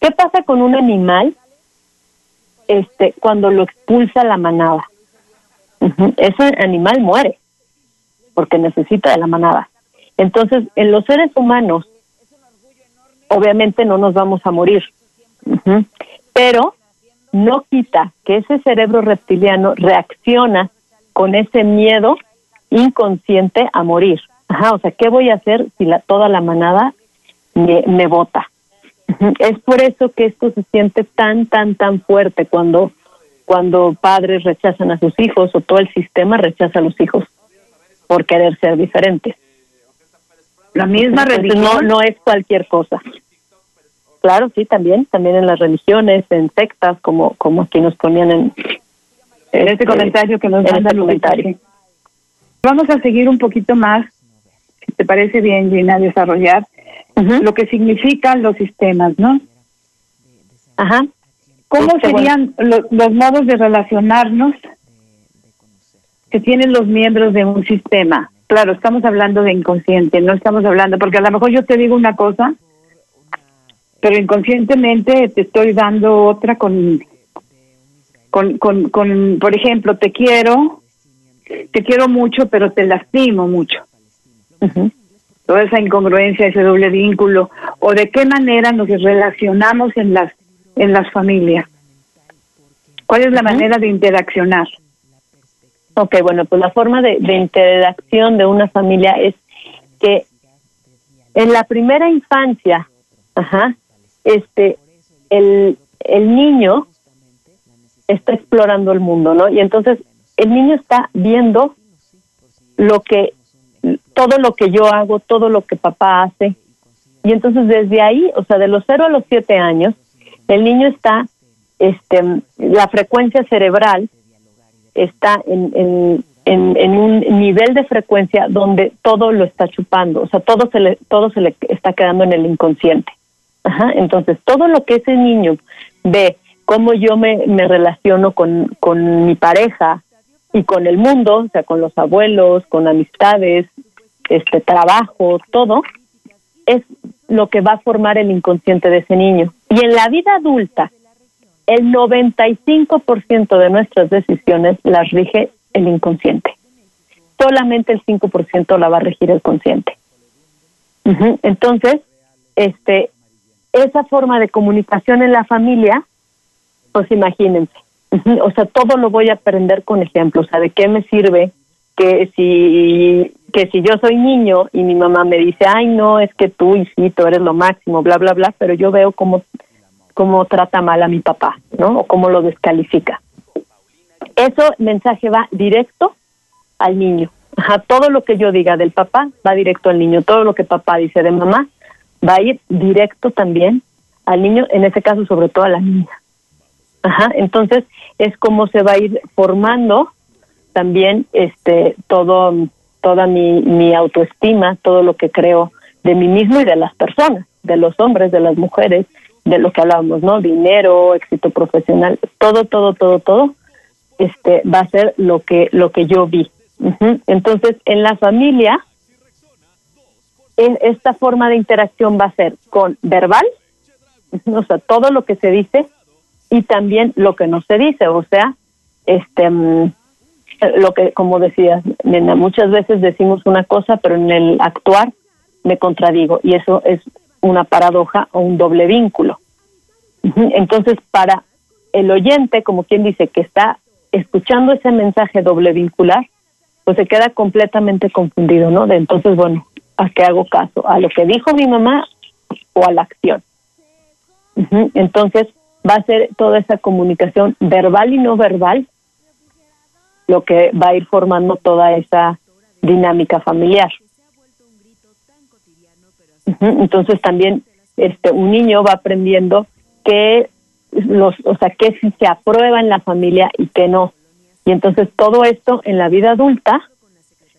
¿Qué pasa con un animal este cuando lo expulsa la manada? Ese animal muere porque necesita de la manada. Entonces, en los seres humanos, obviamente no nos vamos a morir, pero no quita que ese cerebro reptiliano reacciona con ese miedo inconsciente a morir. Ajá, o sea, ¿qué voy a hacer si la, toda la manada me, me vota? Es por eso que esto se siente tan, tan, tan fuerte cuando, cuando padres rechazan a sus hijos o todo el sistema rechaza a los hijos por querer ser diferentes. La misma religión. No, no es cualquier cosa. Claro, sí, también, también en las religiones, en sectas, como, como aquí nos ponían en, este, este comentario que nos manda comentario. Vamos a seguir un poquito más, si te parece bien, Gina, desarrollar lo que significan los sistemas, ¿no? Ajá. ¿Cómo serían los modos de relacionarnos que tienen los miembros de un sistema? Claro, estamos hablando de inconsciente, no estamos hablando, porque a lo mejor yo te digo una cosa pero inconscientemente te estoy dando otra con, con, con, con, por ejemplo, te quiero, te quiero mucho, pero te lastimo mucho. Toda esa incongruencia, ese doble vínculo, o de qué manera nos relacionamos en las, en las familias. ¿Cuál es la manera de interaccionar? Ok, bueno, pues la forma de, de interacción de una familia es que en la primera infancia, ajá, este, el, el niño está explorando el mundo, ¿no? Y entonces el niño está viendo lo que, todo lo que yo hago, todo lo que papá hace. Y entonces desde ahí, o sea, de los cero a los siete años, el niño está, este, la frecuencia cerebral está en, en, en, en, un nivel de frecuencia donde todo lo está chupando, o sea, todo se le, todo se le está quedando en el inconsciente. Ajá, entonces, todo lo que ese niño ve, cómo yo me, me relaciono con, con mi pareja y con el mundo, o sea, con los abuelos, con amistades, este trabajo, todo, es lo que va a formar el inconsciente de ese niño. Y en la vida adulta, el 95% de nuestras decisiones las rige el inconsciente. Solamente el 5% la va a regir el consciente. Entonces, este, esa forma de comunicación en la familia, pues imagínense, o sea, todo lo voy a aprender con ejemplos, o sea, de qué me sirve que si que si yo soy niño y mi mamá me dice, "Ay, no, es que tú, hijito, eres lo máximo", bla bla bla, pero yo veo cómo cómo trata mal a mi papá, ¿no? O cómo lo descalifica. Eso mensaje va directo al niño. Ajá, todo lo que yo diga del papá va directo al niño, todo lo que papá dice de mamá va a ir directo también al niño, en ese caso sobre todo a la niña. Ajá, entonces es como se va a ir formando también este todo toda mi, mi autoestima, todo lo que creo de mí mismo y de las personas, de los hombres, de las mujeres, de lo que hablábamos, ¿no? Dinero, éxito profesional, todo, todo, todo, todo este va a ser lo que lo que yo vi. Entonces, en la familia esta forma de interacción va a ser con verbal, o sea, todo lo que se dice y también lo que no se dice, o sea, este mm, lo que como decías, muchas veces decimos una cosa, pero en el actuar me contradigo y eso es una paradoja o un doble vínculo. Entonces, para el oyente, como quien dice que está escuchando ese mensaje doble vincular, pues se queda completamente confundido, ¿no? De entonces, bueno, ¿a qué hago caso? ¿A lo que dijo mi mamá o a la acción? Entonces, va a ser toda esa comunicación verbal y no verbal lo que va a ir formando toda esa dinámica familiar. Entonces también este un niño va aprendiendo que los, o sea, que si se aprueba en la familia y que no. Y entonces todo esto en la vida adulta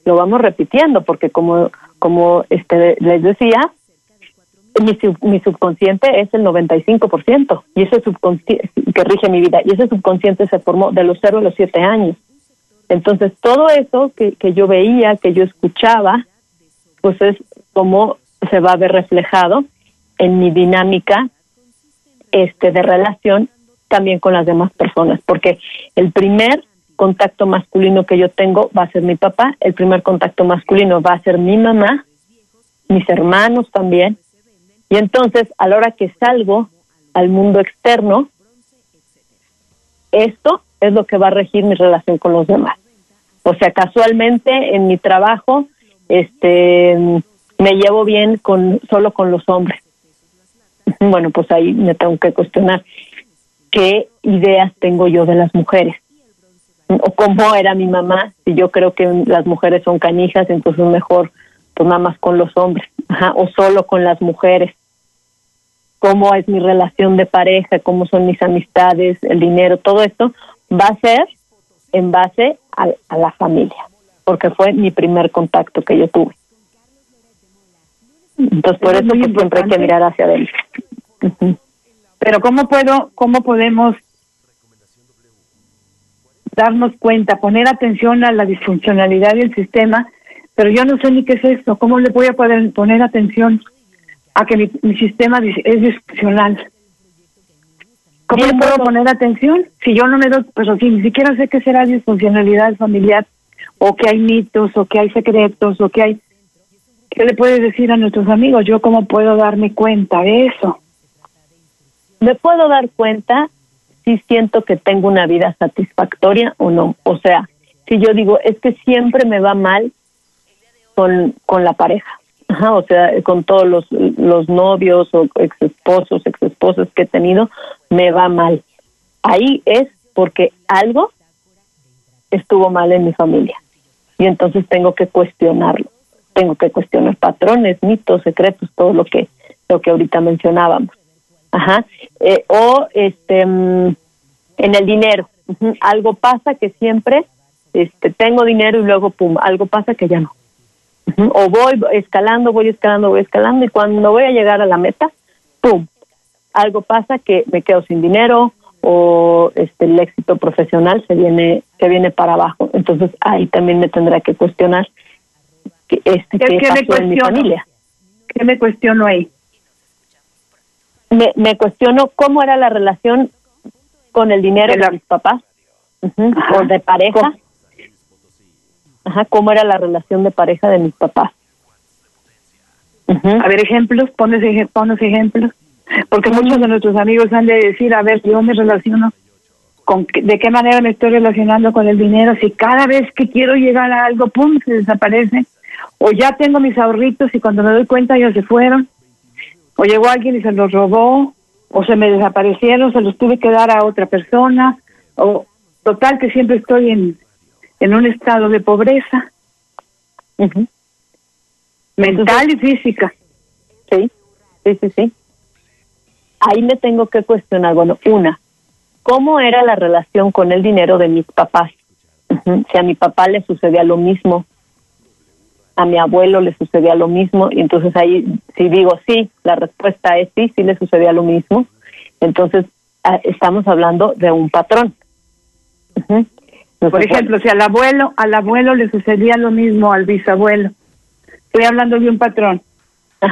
lo vamos repitiendo porque como como este les decía, mi, mi subconsciente es el 95% y ese subconsciente que rige mi vida y ese subconsciente se formó de los 0 a los 7 años. Entonces todo eso que, que yo veía, que yo escuchaba, pues es como se va a ver reflejado en mi dinámica este de relación también con las demás personas, porque el primer contacto masculino que yo tengo va a ser mi papá, el primer contacto masculino va a ser mi mamá, mis hermanos también, y entonces a la hora que salgo al mundo externo, esto es lo que va a regir mi relación con los demás. O sea, casualmente en mi trabajo, este me llevo bien con solo con los hombres. Bueno, pues ahí me tengo que cuestionar qué ideas tengo yo de las mujeres o cómo era mi mamá, si yo creo que las mujeres son canijas, entonces mejor pues nada más con los hombres, o solo con las mujeres. Cómo es mi relación de pareja, cómo son mis amistades, el dinero, todo esto va a ser en base a, a la familia, porque fue mi primer contacto que yo tuve. Entonces, por eso, pues, siempre hay que mirar hacia adentro. Pero ¿cómo puedo, cómo podemos darnos cuenta, poner atención a la disfuncionalidad del sistema? Pero yo no sé ni qué es esto. ¿Cómo le voy a poder poner atención a que mi, sistema es disfuncional? ¿Cómo le puedo poner atención? Si yo no me doy, pero si ni siquiera sé qué será disfuncionalidad familiar, o que hay mitos, o que hay secretos, o que hay ¿Qué le puedes decir a nuestros amigos? ¿Yo cómo puedo darme cuenta de eso? Me puedo dar cuenta si siento que tengo una vida satisfactoria o no. O sea, si yo digo, es que siempre me va mal con, con la pareja. Ajá, o sea, con todos los, los novios o ex esposos, ex esposas que he tenido, me va mal. Ahí es porque algo estuvo mal en mi familia. Y entonces tengo que cuestionarlo tengo que cuestionar patrones, mitos, secretos, todo lo que lo que ahorita mencionábamos. Ajá. Eh, o este mm, en el dinero, algo pasa que siempre este tengo dinero y luego pum, algo pasa que ya no. O voy escalando, voy escalando, voy escalando y cuando voy a llegar a la meta, pum, algo pasa que me quedo sin dinero o este el éxito profesional se viene se viene para abajo. Entonces ahí también me tendrá que cuestionar este, ¿Qué, me cuestiono? ¿Qué me cuestiono ahí? Me, me cuestiono cómo era la relación con el dinero de, mis papás o de pareja. Ajá, cómo era la relación de pareja de mis papás. A ver, ejemplos, pones, pones ejemplos. Porque muchos de nuestros amigos han de decir, a ver, yo me relaciono, con de qué manera me estoy relacionando con el dinero, si cada vez que quiero llegar a algo, pum, se desaparece o ya tengo mis ahorritos y cuando me doy cuenta ya se fueron, o llegó alguien y se los robó, o se me desaparecieron, se los tuve que dar a otra persona, o total que siempre estoy en, en un estado de pobreza mental y física. Sí, sí, sí, sí. Ahí me tengo que cuestionar, bueno, una, ¿cómo era la relación con el dinero de mis papás? Si a mi papá le sucedía lo mismo, a mi abuelo le sucedía lo mismo y entonces ahí si digo sí, la respuesta es sí, sí le sucedía lo mismo, entonces ah, estamos hablando de un patrón. Por ejemplo, si al abuelo, al abuelo le sucedía lo mismo al bisabuelo. Estoy hablando de un patrón.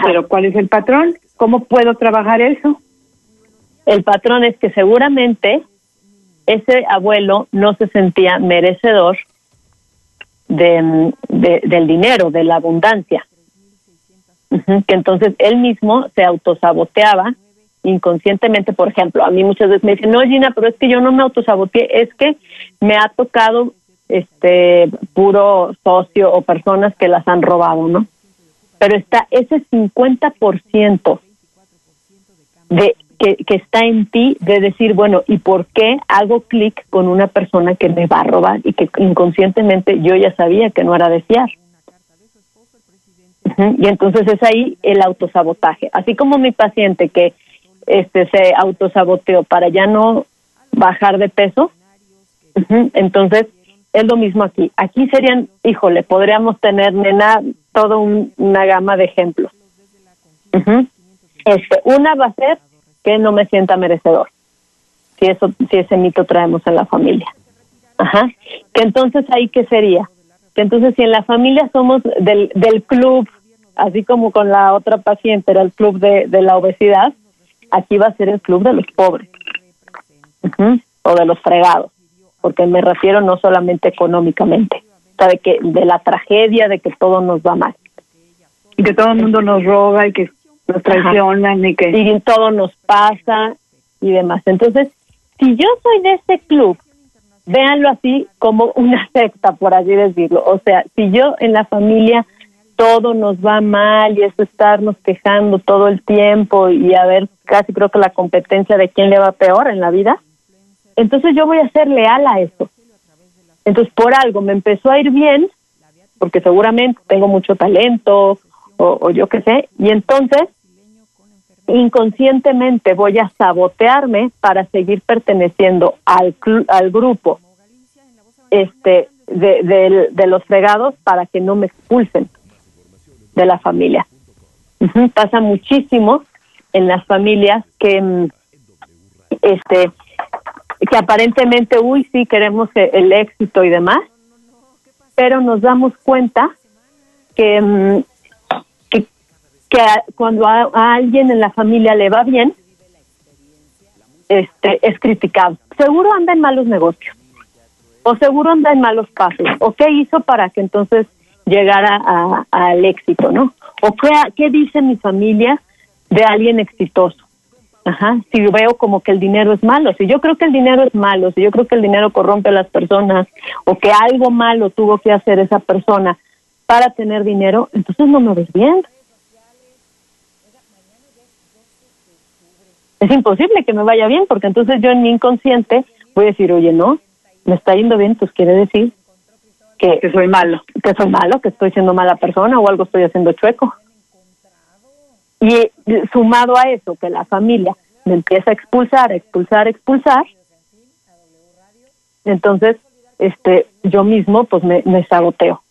Pero ¿cuál es el patrón? ¿Cómo puedo trabajar eso? El patrón es que seguramente ese abuelo no se sentía merecedor de, del dinero, de la abundancia. Que entonces él mismo se autosaboteaba inconscientemente, por ejemplo, a mí muchas veces me dicen, no Gina, pero es que yo no me autosaboteé, es que me ha tocado este puro socio o personas que las han robado, ¿no? Pero está ese 50% de que, que está en ti de decir, bueno, ¿y por qué hago clic con una persona que me va a robar y que inconscientemente yo ya sabía que no era de fiar? Y entonces es ahí el autosabotaje. Así como mi paciente que este se autosaboteó para ya no bajar de peso, entonces es lo mismo aquí. Aquí serían, híjole, podríamos tener, nena, toda una gama de ejemplos. Este, una va a ser que no me sienta merecedor. Si eso, si ese mito traemos en la familia. Ajá. Que entonces ahí qué sería? Que entonces si en la familia somos del, del club, así como con la otra paciente era el club de, de la obesidad, aquí va a ser el club de los pobres. O de los fregados. Porque me refiero no solamente económicamente, o de que de la tragedia de que todo nos va mal. Y que todo el mundo nos roba y que nos traicionan y que... Y todo nos pasa y demás. Entonces, si yo soy de ese club, véanlo así como una secta, por así decirlo. O sea, si yo en la familia todo nos va mal y es estarnos quejando todo el tiempo y a ver casi creo que la competencia de quién le va peor en la vida, entonces yo voy a ser leal a eso. Entonces por algo me empezó a ir bien, porque seguramente tengo mucho talento o, o yo qué sé, y entonces inconscientemente voy a sabotearme para seguir perteneciendo al, al grupo este de, de, los fregados para que no me expulsen de la familia. Pasa muchísimo en las familias que mm, este que aparentemente uy sí queremos e, el éxito y demás pero nos damos cuenta que que cuando a, alguien en la familia le va bien, este es criticado. Seguro anda en malos negocios, o seguro anda en malos pasos, o qué hizo para que entonces llegara al éxito, ¿no? O qué, qué dice mi familia de alguien exitoso. Ajá, si veo como que el dinero es malo, si yo creo que el dinero es malo, si yo creo que el dinero corrompe a las personas o que algo malo tuvo que hacer esa persona para tener dinero, entonces no me ves bien. Es imposible que me vaya bien, porque entonces yo en mi inconsciente voy a decir, oye, no, me está yendo bien, pues quiere decir que, que soy malo. Que soy malo, que estoy siendo mala persona o algo estoy haciendo chueco. Y sumado a eso, que la familia me empieza a expulsar, a expulsar, a expulsar, entonces este yo mismo pues me, me saboteo.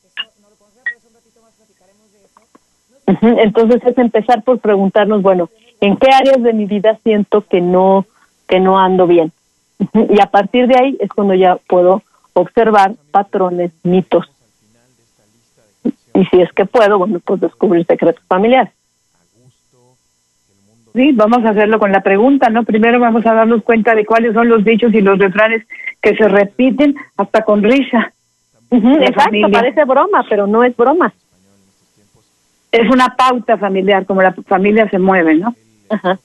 Entonces es empezar por preguntarnos, bueno, en qué áreas de mi vida siento que no que no ando bien y a partir de ahí es cuando ya puedo observar patrones mitos y si es que puedo bueno pues descubrir secretos familiares Sí, vamos a hacerlo con la pregunta, ¿no? Primero vamos a darnos cuenta de cuáles son los dichos y los refranes que se repiten hasta con risa. Exacto, parece broma, pero no es broma. Es una pauta familiar, como la familia se mueve, ¿no? Ajá.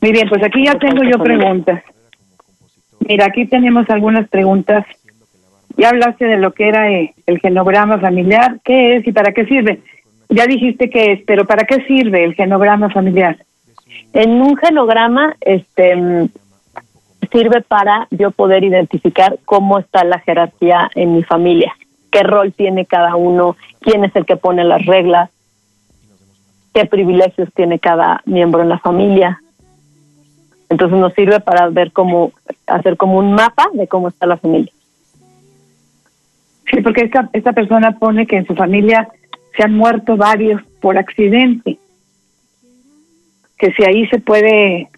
Muy bien, pues aquí ya tengo yo preguntas. Mira, aquí tenemos algunas preguntas. Ya hablaste de lo que era eh, el genograma familiar. ¿Qué es y para qué sirve? Ya dijiste qué es, pero ¿para qué sirve el genograma familiar? En un genograma, este sirve para yo poder identificar cómo está la jerarquía en mi familia, qué rol tiene cada uno, quién es el que pone las reglas, qué privilegios tiene cada miembro en la familia. Entonces nos sirve para ver cómo, hacer como un mapa de cómo está la familia. Sí, porque esta, esta persona pone que en su familia se han muerto varios por accidente. Que si ahí se puede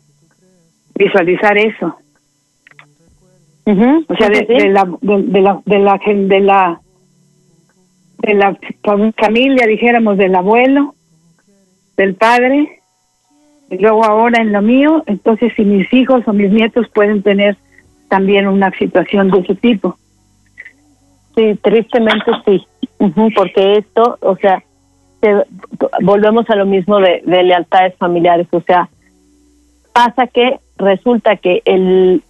visualizar eso. O sea, de, de la de, de la de la de la de la familia, dijéramos, del abuelo, del padre, y luego ahora en lo mío, entonces si mis hijos o mis nietos pueden tener también una situación de ese tipo. Sí, tristemente sí, porque esto, o sea, volvemos a lo mismo de, de, lealtades familiares, o sea, pasa que resulta que el,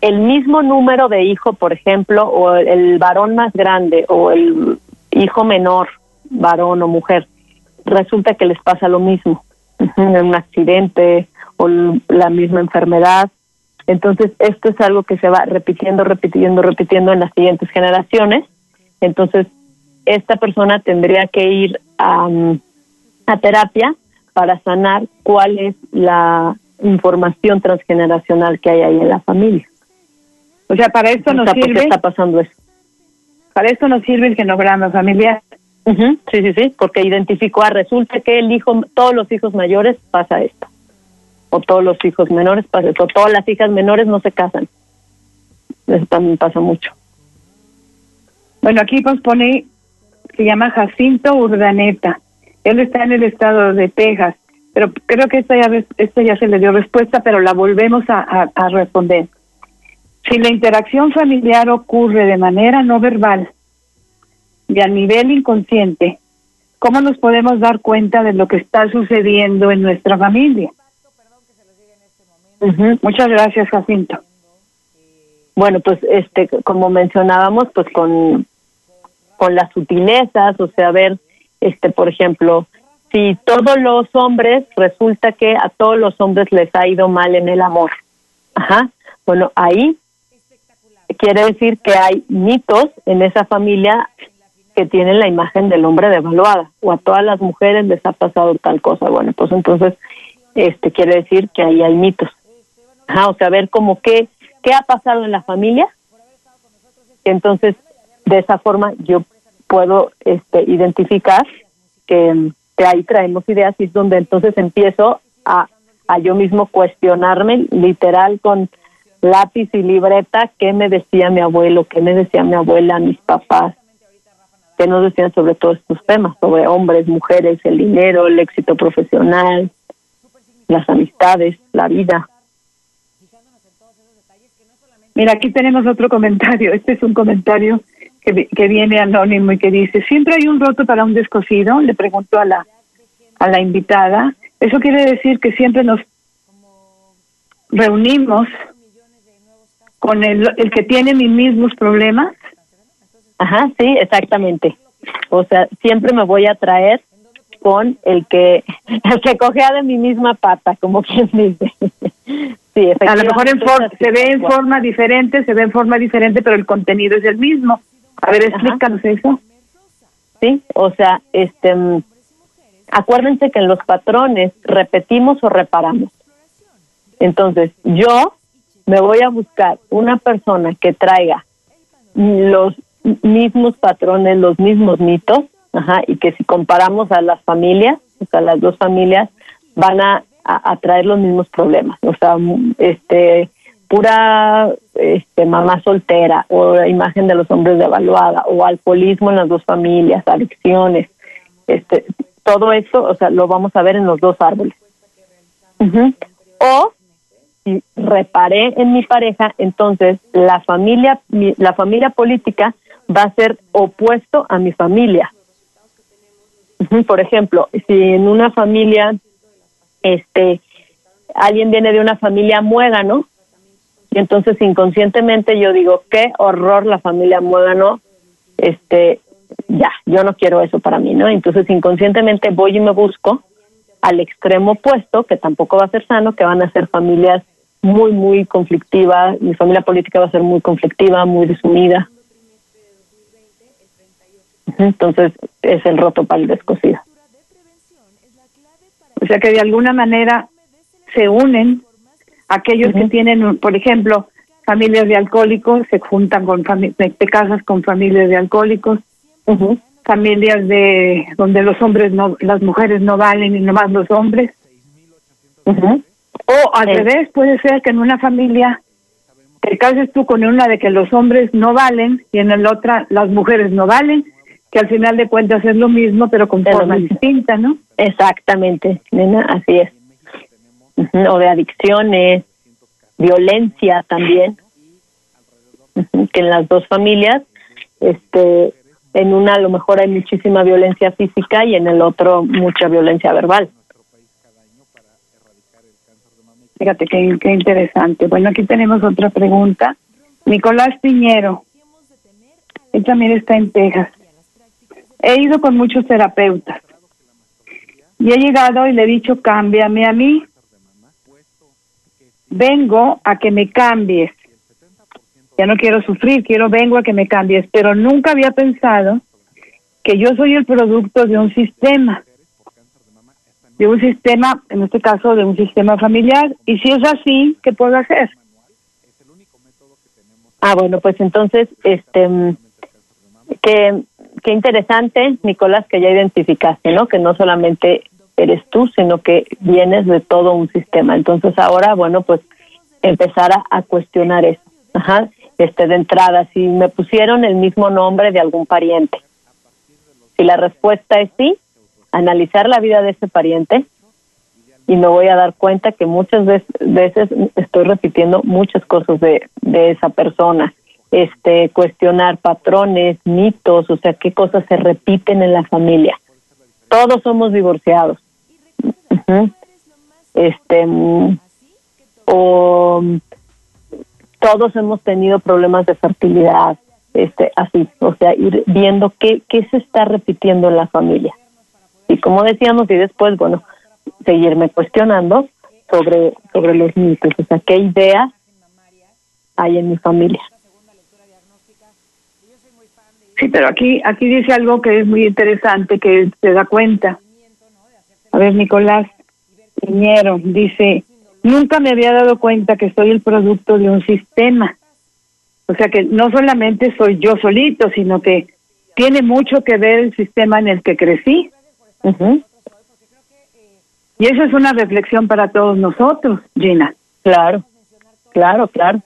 el mismo número de hijo, por ejemplo, o el varón más grande o el hijo menor, varón o mujer, resulta que les pasa lo mismo, un accidente o la misma enfermedad. Entonces, esto es algo que se va repitiendo, repitiendo, repitiendo en las siguientes generaciones. Entonces, esta persona tendría que ir a, a terapia para sanar cuál es la información transgeneracional que hay ahí en la familia. O sea, para esto nos sirve. ¿Por qué está pasando eso? Para esto nos sirve el genograma familiar. Sí, sí, sí, porque identificó, a resulta que el hijo, todos los hijos mayores pasa esto, o todos los hijos menores pasa esto, todas las hijas menores no se casan. Eso también pasa mucho. Bueno, aquí pues pone, se llama Jacinto Urdaneta. Él está en el estado de Texas, pero creo que esta ya, esta ya se le dio respuesta, pero la volvemos a responder. Si la interacción familiar ocurre de manera no verbal, y a nivel inconsciente, ¿cómo nos podemos dar cuenta de lo que está sucediendo en nuestra familia? Muchas gracias, Jacinto. Bueno, pues este, como mencionábamos, pues con con las sutilezas, o sea, ver, este, por ejemplo, si todos los hombres resulta que a todos los hombres les ha ido mal en el amor, ajá, bueno, ahí quiere decir que hay mitos en esa familia que tienen la imagen del hombre devaluada o a todas las mujeres les ha pasado tal cosa. Bueno, pues entonces este quiere decir que ahí hay mitos. Ajá, o sea, ver como qué qué ha pasado en la familia. Entonces, de esa forma yo puedo este identificar que, que ahí traemos ideas y es donde entonces empiezo a, a yo mismo cuestionarme literal con lápiz y libreta qué me decía mi abuelo, qué me decía mi abuela, mis papás, que nos decían sobre todos estos temas, sobre hombres, mujeres, el dinero, el éxito profesional, las amistades, la vida. Mira, aquí tenemos otro comentario. Este es un comentario que, que viene anónimo y que dice, siempre hay un roto para un descosido, le preguntó a la, a la invitada. Eso quiere decir que siempre nos reunimos con el, el que tiene mis mismos problemas Ajá, sí, exactamente. O sea, siempre me voy a traer con el que el que cogea de mi misma pata, como quien dice. sí, a lo mejor en se ve en forma diferente, se ve en forma diferente, pero el contenido es el mismo. A ver, explícanos eso. Sí, o sea, este mm, acuérdense que en los patrones repetimos o reparamos. Entonces, yo me voy a buscar una persona que traiga los mismos patrones, los mismos mitos, ajá, y que si comparamos a las familias, o sea, las dos familias, van a, a, traer los mismos problemas. O sea, este pura este mamá soltera o la imagen de los hombres devaluada o alcoholismo en las dos familias, adicciones, este todo eso, o sea, lo vamos a ver en los dos árboles. O si reparé en mi pareja, entonces la familia la familia política va a ser opuesto a mi familia. Por ejemplo, si en una familia, este, alguien viene de una familia muégano, y entonces inconscientemente yo digo, qué horror la familia muégano, este, ya, yo no quiero eso para mí, ¿no? Entonces inconscientemente voy y me busco al extremo opuesto, que tampoco va a ser sano, que van a ser familias muy, muy conflictivas, mi familia política va a ser muy conflictiva, muy desunida. Entonces es el roto para el descosido. O sea que de alguna manera se unen aquellos que tienen, por ejemplo, familias de alcohólicos, se juntan con te casas con familias de alcohólicos, familias de donde los hombres no, las mujeres no valen y nomás los hombres. O al revés, puede ser que en una familia te cases tú con una de que los hombres no valen y en la otra las mujeres no valen, que al final de cuentas es lo mismo, pero con forma distinta, ¿no? Exactamente, nena, así es. O de adicciones, violencia también, que en las dos familias, este, en una a lo mejor hay muchísima violencia física y en el otro mucha violencia verbal. Fíjate qué, qué interesante. Bueno, aquí tenemos otra pregunta. Nicolás Piñero, él también está en Texas. He ido con muchos terapeutas y he llegado y le he dicho, cámbiame a mí. Vengo a que me cambies. Ya no quiero sufrir, quiero vengo a que me cambies, pero nunca había pensado que yo soy el producto de un sistema de un sistema, en este caso de un sistema familiar, y si es así, ¿qué puedo hacer? Ah, bueno, pues entonces, este, mm, qué, interesante, Nicolás, que ya identificaste, ¿no? Que no solamente eres tú, sino que vienes de todo un sistema. Entonces ahora, bueno, pues empezar a, cuestionar eso. Ajá. Este, de entrada, si me pusieron el mismo nombre de algún pariente. Si la respuesta es sí, analizar la vida de ese pariente y me voy a dar cuenta que muchas veces estoy repitiendo muchas cosas de esa persona. Este, cuestionar patrones, mitos, o sea, qué cosas se repiten en la familia. Todos somos divorciados. Este, o todos hemos tenido problemas de fertilidad, este, así, o sea, ir viendo qué, qué se está repitiendo en la familia. Y como decíamos, y después, bueno, seguirme cuestionando sobre, sobre los mitos, o sea, qué idea hay en mi familia. Sí, pero aquí, aquí dice algo que es muy interesante, que se da cuenta. A ver, Nicolás Piñero dice, nunca me había dado cuenta que soy el producto de un sistema. O sea que no solamente soy yo solito, sino que tiene mucho que ver el sistema en el que crecí. Y eso es una reflexión para todos nosotros, Gina. Claro, claro, claro.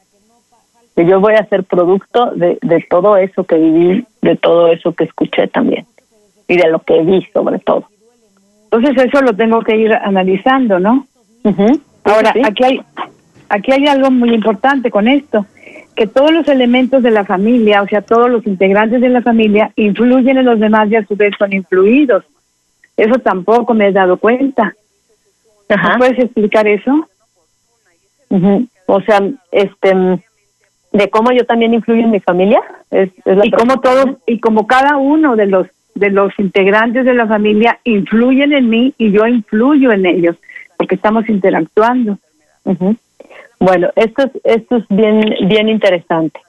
Que yo voy a ser producto de, de todo eso que viví, de todo eso que escuché también y de lo que vi sobre todo. Entonces eso lo tengo que ir analizando, ¿no? Ahora, aquí hay aquí hay algo muy importante con esto, que todos los elementos de la familia, o sea, todos los integrantes de la familia influyen en los demás y a su vez son influidos. Eso tampoco me he dado cuenta. ¿Puedes explicar eso? O sea, este, de cómo yo también influyo en mi familia. Es, y como todos y como cada uno de los de los integrantes de la familia influyen en mí y yo influyo en ellos porque estamos interactuando. Bueno, esto es esto es bien bien interesante.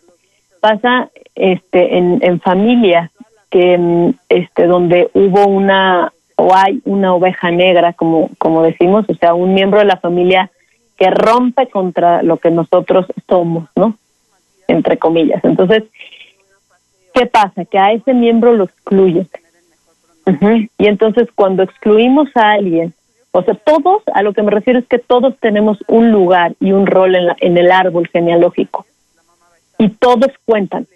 Pasa este en, en familias que mm, este donde hubo una o hay una oveja negra, como, como decimos, o sea, un miembro de la familia que rompe contra lo que nosotros somos, ¿no? Entre comillas. Entonces, ¿qué pasa? Que a ese miembro lo excluyen. Y entonces cuando excluimos a alguien, o sea, todos, a lo que me refiero es que todos tenemos un lugar y un rol en, la, en el árbol genealógico. Y todos cuentan.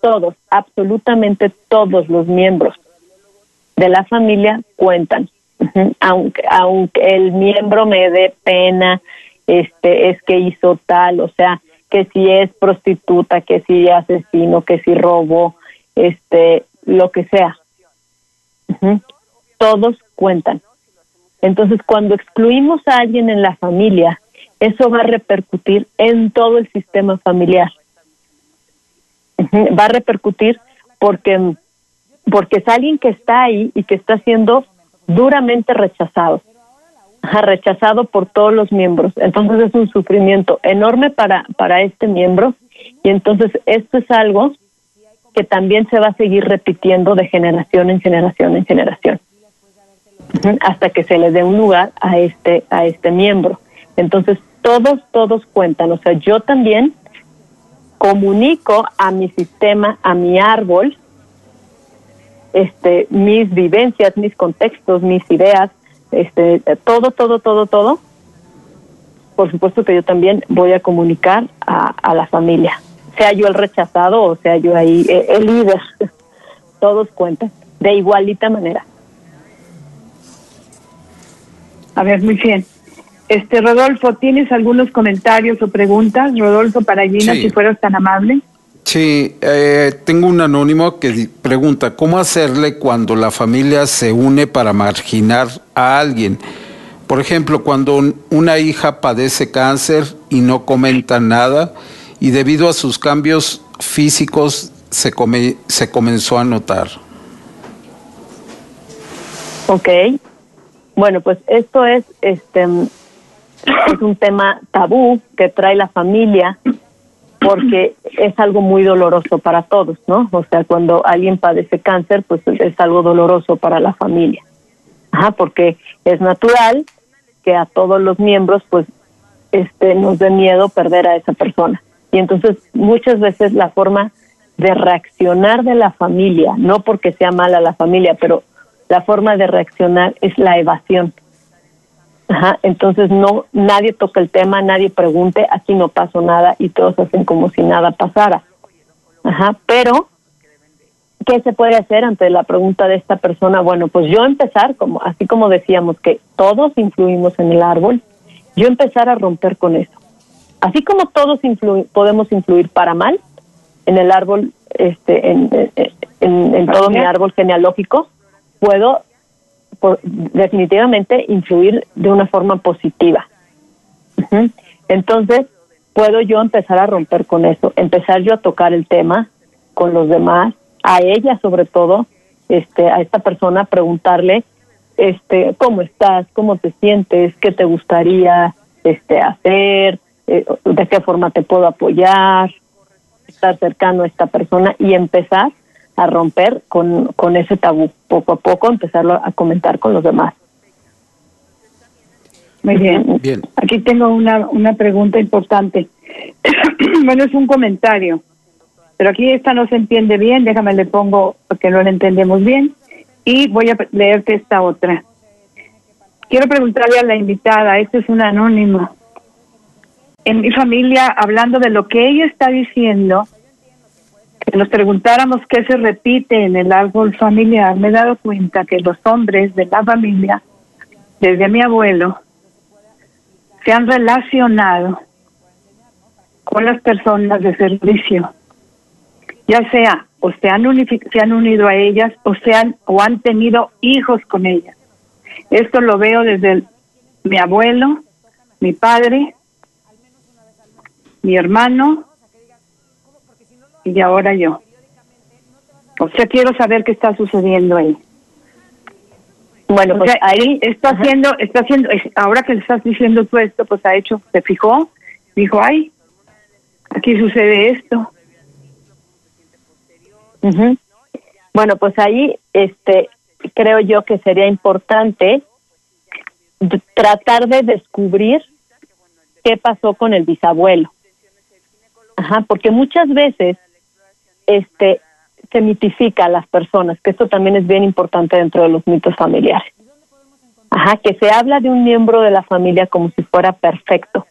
Todos, absolutamente todos los miembros de la familia cuentan. Aunque, aunque el miembro me dé pena, este, es que hizo tal, o sea, que si es prostituta, que si asesino, que si robó, este, lo que sea. Todos cuentan. Entonces, cuando excluimos a alguien en la familia, eso va a repercutir en todo el sistema familiar. Va a repercutir porque porque es alguien que está ahí y que está siendo duramente rechazado, rechazado por todos los miembros. Entonces es un sufrimiento enorme para, para este miembro y entonces esto es algo que también se va a seguir repitiendo de generación en generación en generación hasta que se le dé un lugar a este a este miembro. Entonces todos todos cuentan, o sea, yo también comunico a mi sistema, a mi árbol este, mis vivencias, mis contextos, mis ideas, este, todo, todo, todo, todo, por supuesto que yo también voy a comunicar a, la familia, sea yo el rechazado o sea yo ahí eh, el líder. Todos cuentan, de igualita manera. A ver, muy bien. Este, Rodolfo, ¿tienes algunos comentarios o preguntas? Rodolfo, para Gina, si fueras tan amable. Sí, eh, tengo un anónimo que pregunta, ¿cómo hacerle cuando la familia se une para marginar a alguien? Por ejemplo, cuando una hija padece cáncer y no comenta nada y debido a sus cambios físicos se, se comenzó a notar. Ok, bueno, pues esto es, este, es un tema tabú que trae la familia porque es algo muy doloroso para todos, ¿no? O sea, cuando alguien padece cáncer, pues es algo doloroso para la familia. Ajá, porque es natural que a todos los miembros, pues, este, nos dé miedo perder a esa persona. Y entonces, muchas veces la forma de reaccionar de la familia, no porque sea mala la familia, pero la forma de reaccionar es la evasión. Ajá, entonces no, nadie toca el tema, nadie pregunte, aquí no pasó nada y todos hacen como si nada pasara. Ajá, pero ¿qué se puede hacer ante la pregunta de esta persona? Bueno, pues yo empezar, como así como decíamos que todos influimos en el árbol, yo empezar a romper con eso. Así como todos podemos influir para mal en el árbol, este, en, en, en todo mi árbol genealógico, puedo definitivamente influir de una forma positiva. Entonces, puedo yo empezar a romper con eso, empezar yo a tocar el tema con los demás, a ella sobre todo, este, a esta persona preguntarle, este, cómo estás, cómo te sientes, qué te gustaría, este, hacer, eh, de qué forma te puedo apoyar, estar cercano a esta persona y empezar a romper con, con ese tabú, poco a poco empezarlo a comentar con los demás. Muy bien. bien. Aquí tengo una, una pregunta importante. bueno, es un comentario, pero aquí esta no se entiende bien, déjame le pongo porque no la entendemos bien y voy a leerte esta otra. Quiero preguntarle a la invitada, esto es un anónimo. En mi familia, hablando de lo que ella está diciendo, que nos preguntáramos qué se repite en el árbol familiar, me he dado cuenta que los hombres de la familia, desde mi abuelo, se han relacionado con las personas de servicio, ya sea o se han, se han unido a ellas o, sean, o han tenido hijos con ellas. Esto lo veo desde mi abuelo, mi padre, mi hermano, y ahora yo. O sea, quiero saber qué está sucediendo ahí. Bueno, pues ahí está haciendo, está haciendo, ahora que le estás diciendo tú esto, pues ha hecho, se fijó, dijo, ay, aquí sucede esto. Bueno, pues ahí, este, creo yo que sería importante tratar de descubrir qué pasó con el bisabuelo. Ajá, porque muchas veces este, se mitifica a las personas, que esto también es bien importante dentro de los mitos familiares. Ajá, que se habla de un miembro de la familia como si fuera perfecto.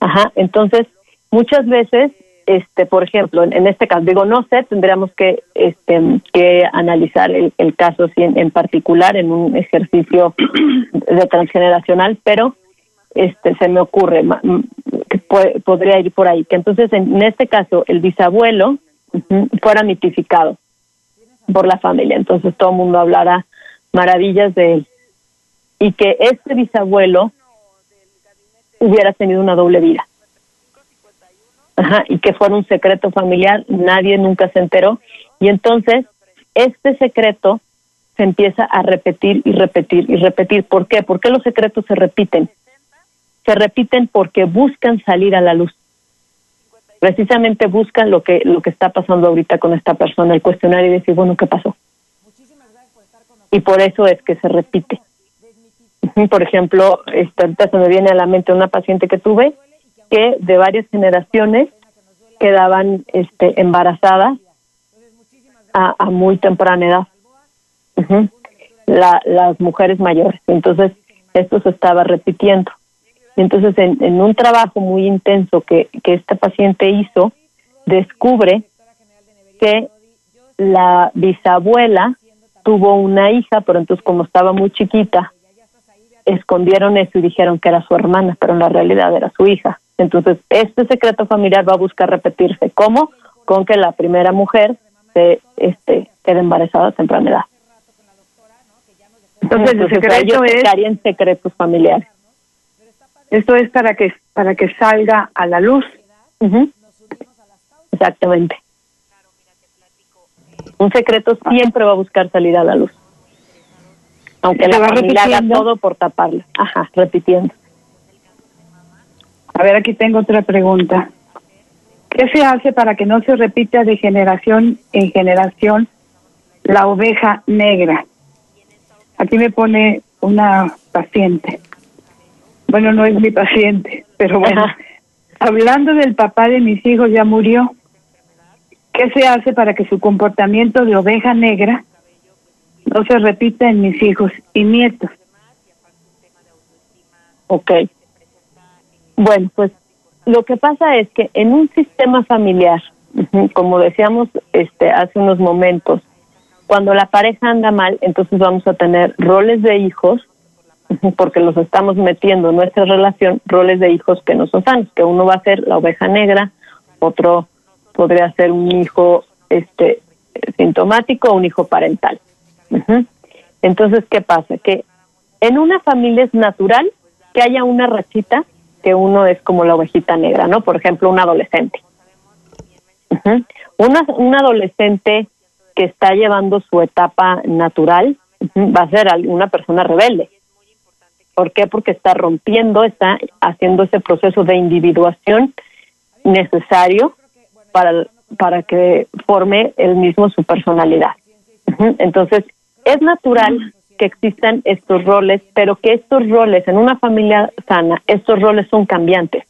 Ajá, entonces muchas veces, este, por ejemplo, en, este caso, digo, no sé, tendríamos que, este, que analizar el, caso en, en, particular en un ejercicio de transgeneracional, pero este, se me ocurre que podría ir por ahí, que entonces en este caso el bisabuelo fuera mitificado por la familia. Entonces todo el mundo hablará maravillas de él. Y que este bisabuelo hubiera tenido una doble vida. Ajá, y que fuera un secreto familiar, nadie nunca se enteró. Y entonces este secreto se empieza a repetir y repetir y repetir. ¿Por qué? ¿Por qué los secretos se repiten? Se repiten porque buscan salir a la luz precisamente buscan lo que lo que está pasando ahorita con esta persona, el cuestionario y decir, bueno, ¿qué pasó? Y por eso es que se repite. Por ejemplo, ahorita se me viene a la mente una paciente que tuve que de varias generaciones quedaban este, embarazadas a, a muy temprana edad. la, las mujeres mayores. Entonces, esto se estaba repitiendo. Entonces, en, en un trabajo muy intenso que, que esta paciente hizo, descubre que la bisabuela tuvo una hija, pero entonces como estaba muy chiquita, escondieron eso y dijeron que era su hermana, pero en la realidad era su hija. Entonces, este secreto familiar va a buscar repetirse. ¿Cómo? Con que la primera mujer se este, quede embarazada a temprana edad. Entonces, el secreto es en secretos familiares. Esto es para que para que salga a la luz. Exactamente. Un secreto siempre va a buscar salir a la luz. Aunque la familia haga todo por taparlo. Ajá, repitiendo. A ver, aquí tengo otra pregunta. ¿Qué se hace para que no se repita de generación en generación la oveja negra? Aquí me pone una paciente. Bueno, no es mi paciente, pero bueno. Hablando del papá de mis hijos, ya murió. ¿Qué se hace para que su comportamiento de oveja negra no se repita en mis hijos y nietos? Ok. Bueno, pues lo que pasa es que en un sistema familiar, como decíamos este hace unos momentos, cuando la pareja anda mal, entonces vamos a tener roles de hijos, porque los estamos metiendo en nuestra relación, roles de hijos que no son sanos, que uno va a ser la oveja negra, otro podría ser un hijo este sintomático o un hijo parental. Entonces, ¿qué pasa? Que en una familia es natural que haya una rachita que uno es como la ovejita negra, ¿no? Por ejemplo, un adolescente. una, un adolescente que está llevando su etapa natural va a ser una persona rebelde. ¿Por qué? Porque está rompiendo, está haciendo ese proceso de individuación necesario para, para que forme él mismo su personalidad. Entonces, es natural que existan estos roles, pero que estos roles en una familia sana, estos roles son cambiantes.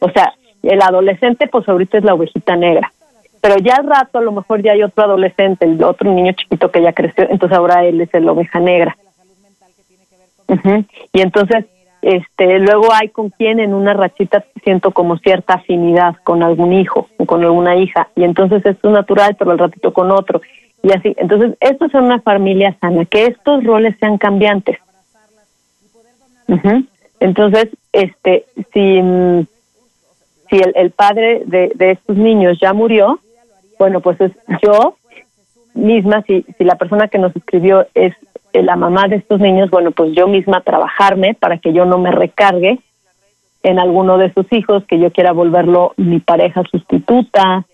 O sea, el adolescente, pues ahorita es la ovejita negra, pero ya al rato a lo mejor ya hay otro adolescente, el otro niño chiquito que ya creció, entonces ahora él es el oveja negra. Y entonces este, luego hay con quien en una rachita siento como cierta afinidad con algún hijo o con alguna hija, y entonces es natural, pero al ratito con otro, y así. Entonces, esto es una familia sana, que estos roles sean cambiantes. Entonces, este, si, si el, el padre de, de estos niños ya murió, bueno, pues es yo misma, si, si la persona que nos escribió es la mamá de estos niños, bueno, pues yo misma trabajarme para que yo no me recargue en alguno de sus hijos, que yo quiera volverlo mi pareja sustituta,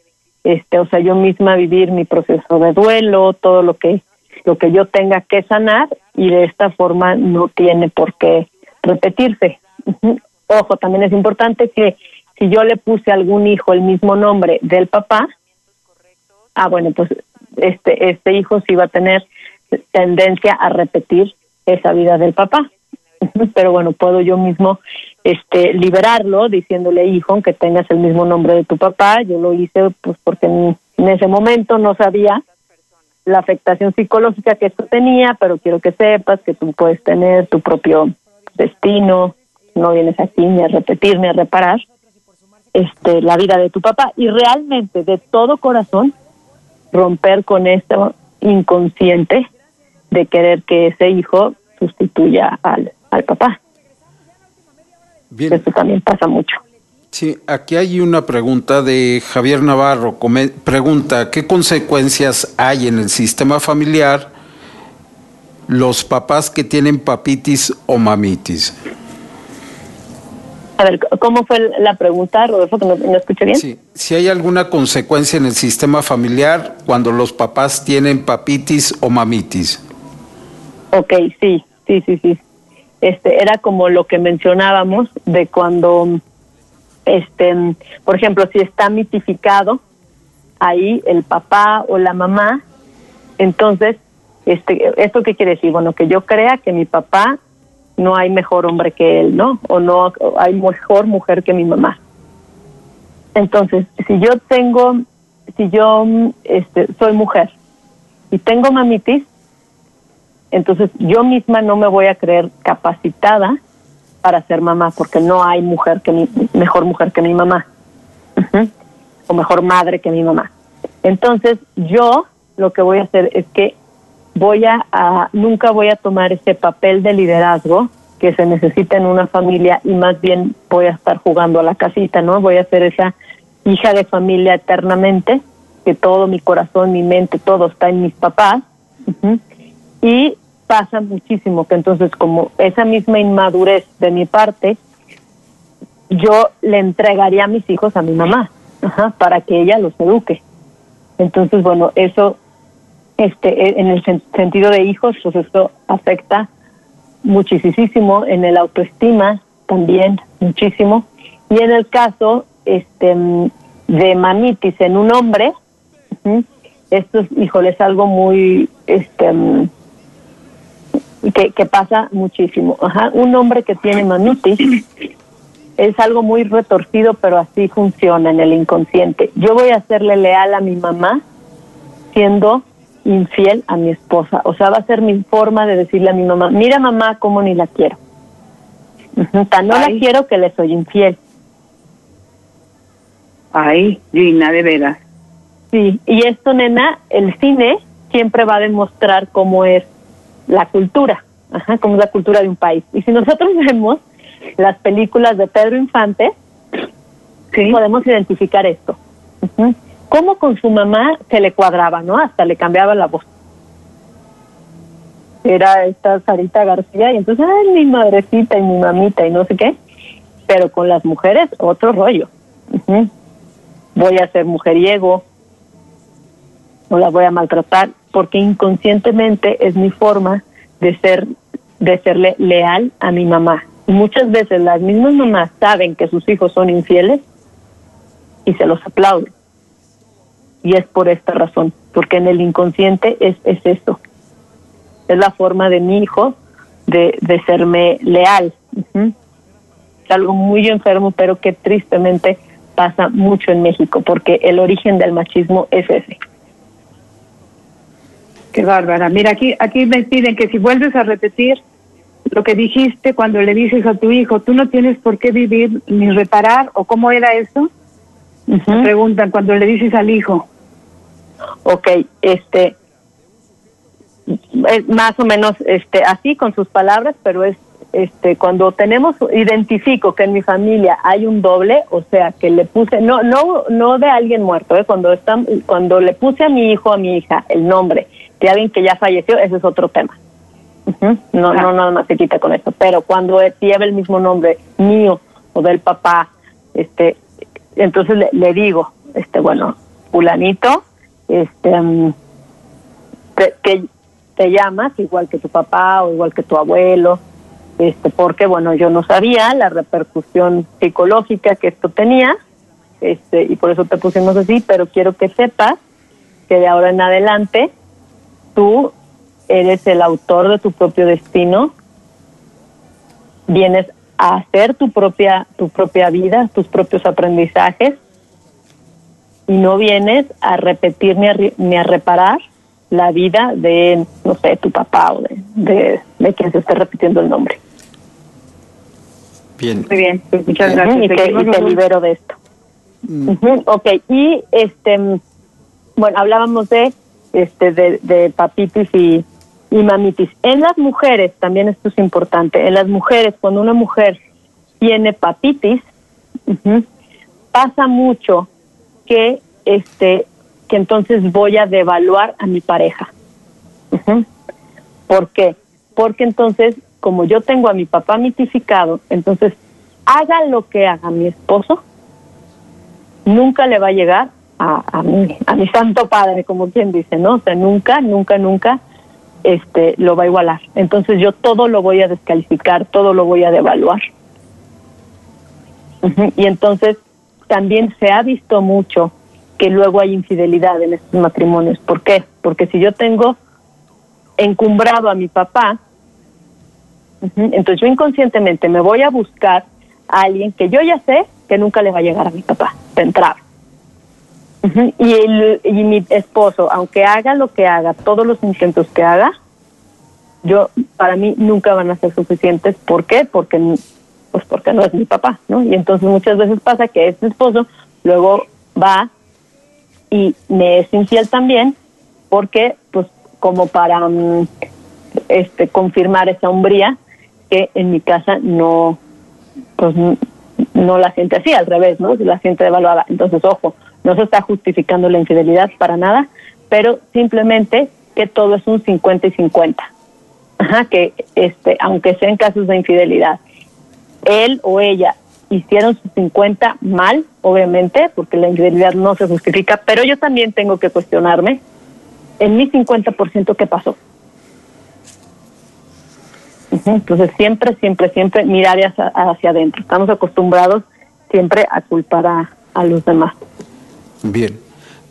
este, o sea, yo misma vivir mi proceso de duelo, todo lo que lo que yo tenga que sanar y de esta forma no tiene por qué repetirse. Ojo, también es importante que si yo le puse a algún hijo el mismo nombre del papá, ah, bueno, pues este este hijo sí va a tener tendencia a repetir esa vida del papá. Pero bueno, puedo yo mismo este liberarlo diciéndole, hijo, aunque tengas el mismo nombre de tu papá, yo lo hice pues porque en, ese momento no sabía la afectación psicológica que esto tenía, pero quiero que sepas que tú puedes tener tu propio destino, no vienes aquí ni a repetir ni a reparar este la vida de tu papá y realmente de todo corazón romper con esto inconsciente de querer que ese hijo sustituya al, al papá. Eso también pasa mucho. Sí, aquí hay una pregunta de Javier Navarro. Pregunta, ¿qué consecuencias hay en el sistema familiar los papás que tienen papitis o mamitis? A ver, ¿cómo fue la pregunta, Rodolfo, que no, no escuché bien? Sí, si hay alguna consecuencia en el sistema familiar cuando los papás tienen papitis o mamitis. Ok, sí, sí, sí, sí. Este, era como lo que mencionábamos de cuando, este, por ejemplo, si está mitificado ahí el papá o la mamá, entonces, este, ¿esto qué quiere decir? Bueno, que yo crea que mi papá no hay mejor hombre que él, ¿no? O no hay mejor mujer que mi mamá. Entonces, si yo tengo, si yo este, soy mujer y tengo mamitis, entonces yo misma no me voy a creer capacitada para ser mamá, porque no hay mujer que mi, mejor mujer que mi mamá, o mejor madre que mi mamá. Entonces, yo lo que voy a hacer es que voy a, nunca voy a tomar ese papel de liderazgo que se necesita en una familia y más bien voy a estar jugando a la casita, ¿no? Voy a ser esa hija de familia eternamente, que todo mi corazón, mi mente, todo está en mis papás. Y pasa muchísimo que entonces como esa misma inmadurez de mi parte, yo le entregaría a mis hijos a mi mamá, para que ella los eduque. Entonces, bueno, eso este, e, en el sentido de hijos, pues esto afecta muchísimo, en el autoestima también muchísimo, y en el caso este, de mamitis en un hombre, esto es, híjole, es algo muy, este, que, que pasa muchísimo. Ajá. Un hombre que tiene mamitis es algo muy retorcido, pero así funciona en el inconsciente. Yo voy a serle leal a mi mamá siendo infiel a mi esposa. O sea, va a ser mi forma de decirle a mi mamá, mira mamá, cómo ni la quiero. Tan no la quiero que le soy infiel. Ay, Gina, de veras. Sí, y esto, nena, el cine siempre va a demostrar cómo es la cultura, ajá, cómo es la cultura de un país. Y si nosotros vemos las películas de Pedro Infante, podemos identificar esto cómo con su mamá se le cuadraba, ¿no? Hasta le cambiaba la voz. Era esta Sarita García y entonces, ay, mi madrecita y mi mamita y no sé qué. Pero con las mujeres, otro rollo. Voy a ser mujeriego, no la voy a maltratar, porque inconscientemente es mi forma de ser, de serle leal a mi mamá. Muchas veces las mismas mamás saben que sus hijos son infieles y se los aplauden y es por esta razón, porque en el inconsciente es, es esto, es la forma de mi hijo de, de serme leal. Es algo muy enfermo, pero que tristemente pasa mucho en México, porque el origen del machismo es ese. Qué bárbara. Mira, aquí, aquí me piden que si vuelves a repetir lo que dijiste cuando le dices a tu hijo, tú no tienes por qué vivir ni reparar, o cómo era eso. preguntan cuando le dices al hijo ok, este, es más o menos este así con sus palabras, pero es este cuando tenemos identifico que en mi familia hay un doble, o sea, que le puse no no no de alguien muerto, ¿eh? cuando están cuando le puse a mi hijo a mi hija el nombre de alguien que ya falleció, ese es otro tema. No no nada más se quita con eso, pero cuando lleva el mismo nombre mío o del papá, este entonces le, le digo, este bueno, fulanito, este mm, que te llamas igual que tu papá o igual que tu abuelo este porque bueno yo no sabía la repercusión psicológica que esto tenía este y por eso te pusimos así pero quiero que sepas que de ahora en adelante tú eres el autor de tu propio destino vienes a hacer tu propia tu propia vida tus propios aprendizajes y no vienes a repetir ni a, reparar la vida de, no sé, tu papá o de, de, quien se esté repitiendo el nombre. Bien. Muy bien, pues muchas gracias. y, te, libero de esto. Mm. Ok, y este, bueno, hablábamos de, este, de, de papitis y, mamitis. En las mujeres, también esto es importante, en las mujeres, cuando una mujer tiene papitis, pasa mucho que este que entonces voy a devaluar a mi pareja. ¿Por qué? Porque entonces, como yo tengo a mi papá mitificado, entonces haga lo que haga mi esposo, nunca le va a llegar a, a mi, a mi santo padre, como quien dice, ¿no? O sea, nunca, nunca, nunca este lo va a igualar. Entonces yo todo lo voy a descalificar, todo lo voy a devaluar. Y entonces también se ha visto mucho que luego hay infidelidad en estos matrimonios. ¿Por qué? Porque si yo tengo encumbrado a mi papá, entonces yo inconscientemente me voy a buscar a alguien que yo ya sé que nunca le va a llegar a mi papá, de entrada. Y, el, y mi esposo, aunque haga lo que haga, todos los intentos que haga, yo para mí nunca van a ser suficientes. ¿Por qué? Porque pues porque no es mi papá, ¿no? Y entonces muchas veces pasa que este esposo luego va y me es infiel también porque pues como para mm, este confirmar esa hombría que en mi casa no pues no la gente así, al revés, ¿no? La gente devaluada. Entonces, ojo, no se está justificando la infidelidad para nada, pero simplemente que todo es un 50 y 50. Ajá, que este, aunque sean casos de infidelidad, él o ella hicieron sus 50 mal, obviamente, porque la infidelidad no se justifica, pero yo también tengo que cuestionarme en mi 50% qué pasó. Entonces siempre, siempre, siempre mirar hacia, adentro. Estamos acostumbrados siempre a culpar a los demás. Bien.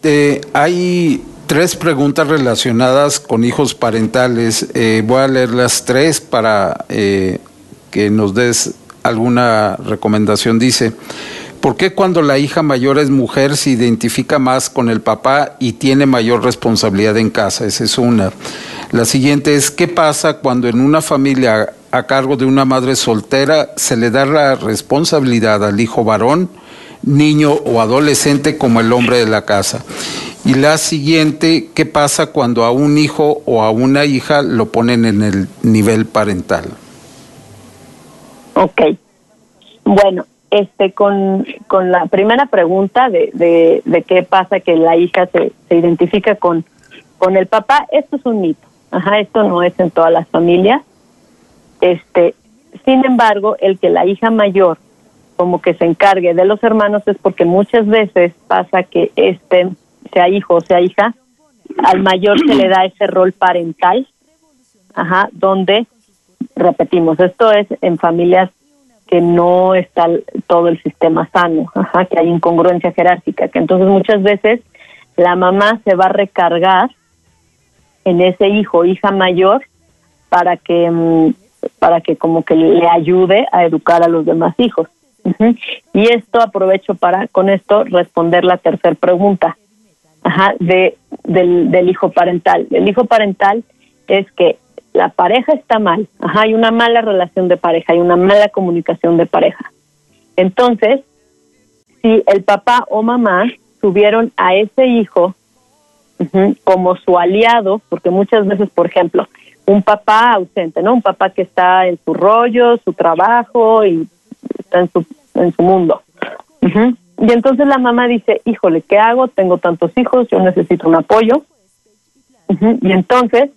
Eh, hay tres preguntas relacionadas con hijos parentales. Eh, voy a leer las tres para eh, que nos des alguna recomendación. Dice, ¿por qué cuando la hija mayor es mujer se identifica más con el papá y tiene mayor responsabilidad en casa? Esa es una. La siguiente es, ¿qué pasa cuando en una familia a cargo de una madre soltera se le da la responsabilidad al hijo varón, niño o adolescente como el hombre de la casa? Y la siguiente, ¿qué pasa cuando a un hijo o a una hija lo ponen en el nivel parental? Ok. Bueno, este con, con la primera pregunta de, de, de qué pasa que la hija se, se identifica con, con el papá, esto es un mito. Ajá, esto no es en todas las familias. Este, sin embargo, el que la hija mayor como que se encargue de los hermanos es porque muchas veces pasa que este sea hijo o sea hija, al mayor se le da ese rol parental, ajá, donde repetimos, esto es en familias que no está todo el sistema sano, ajá, que hay incongruencia jerárquica, que entonces muchas veces la mamá se va a recargar en ese hijo hija mayor para que mm, para que como que le ayude a educar a los demás hijos. Y esto aprovecho para con esto responder la tercera pregunta ajá, de, del, hijo parental. El hijo parental es que la pareja está mal, ajá, hay una mala relación de pareja, hay una mala comunicación de pareja. Entonces, si el papá o mamá tuvieron a ese hijo como su aliado, porque muchas veces, por ejemplo, un papá ausente, ¿no? Un papá que está en su rollo, su trabajo y en su, en su mundo. Y entonces la mamá dice, híjole, ¿qué hago? Tengo tantos hijos, yo necesito un apoyo. Y entonces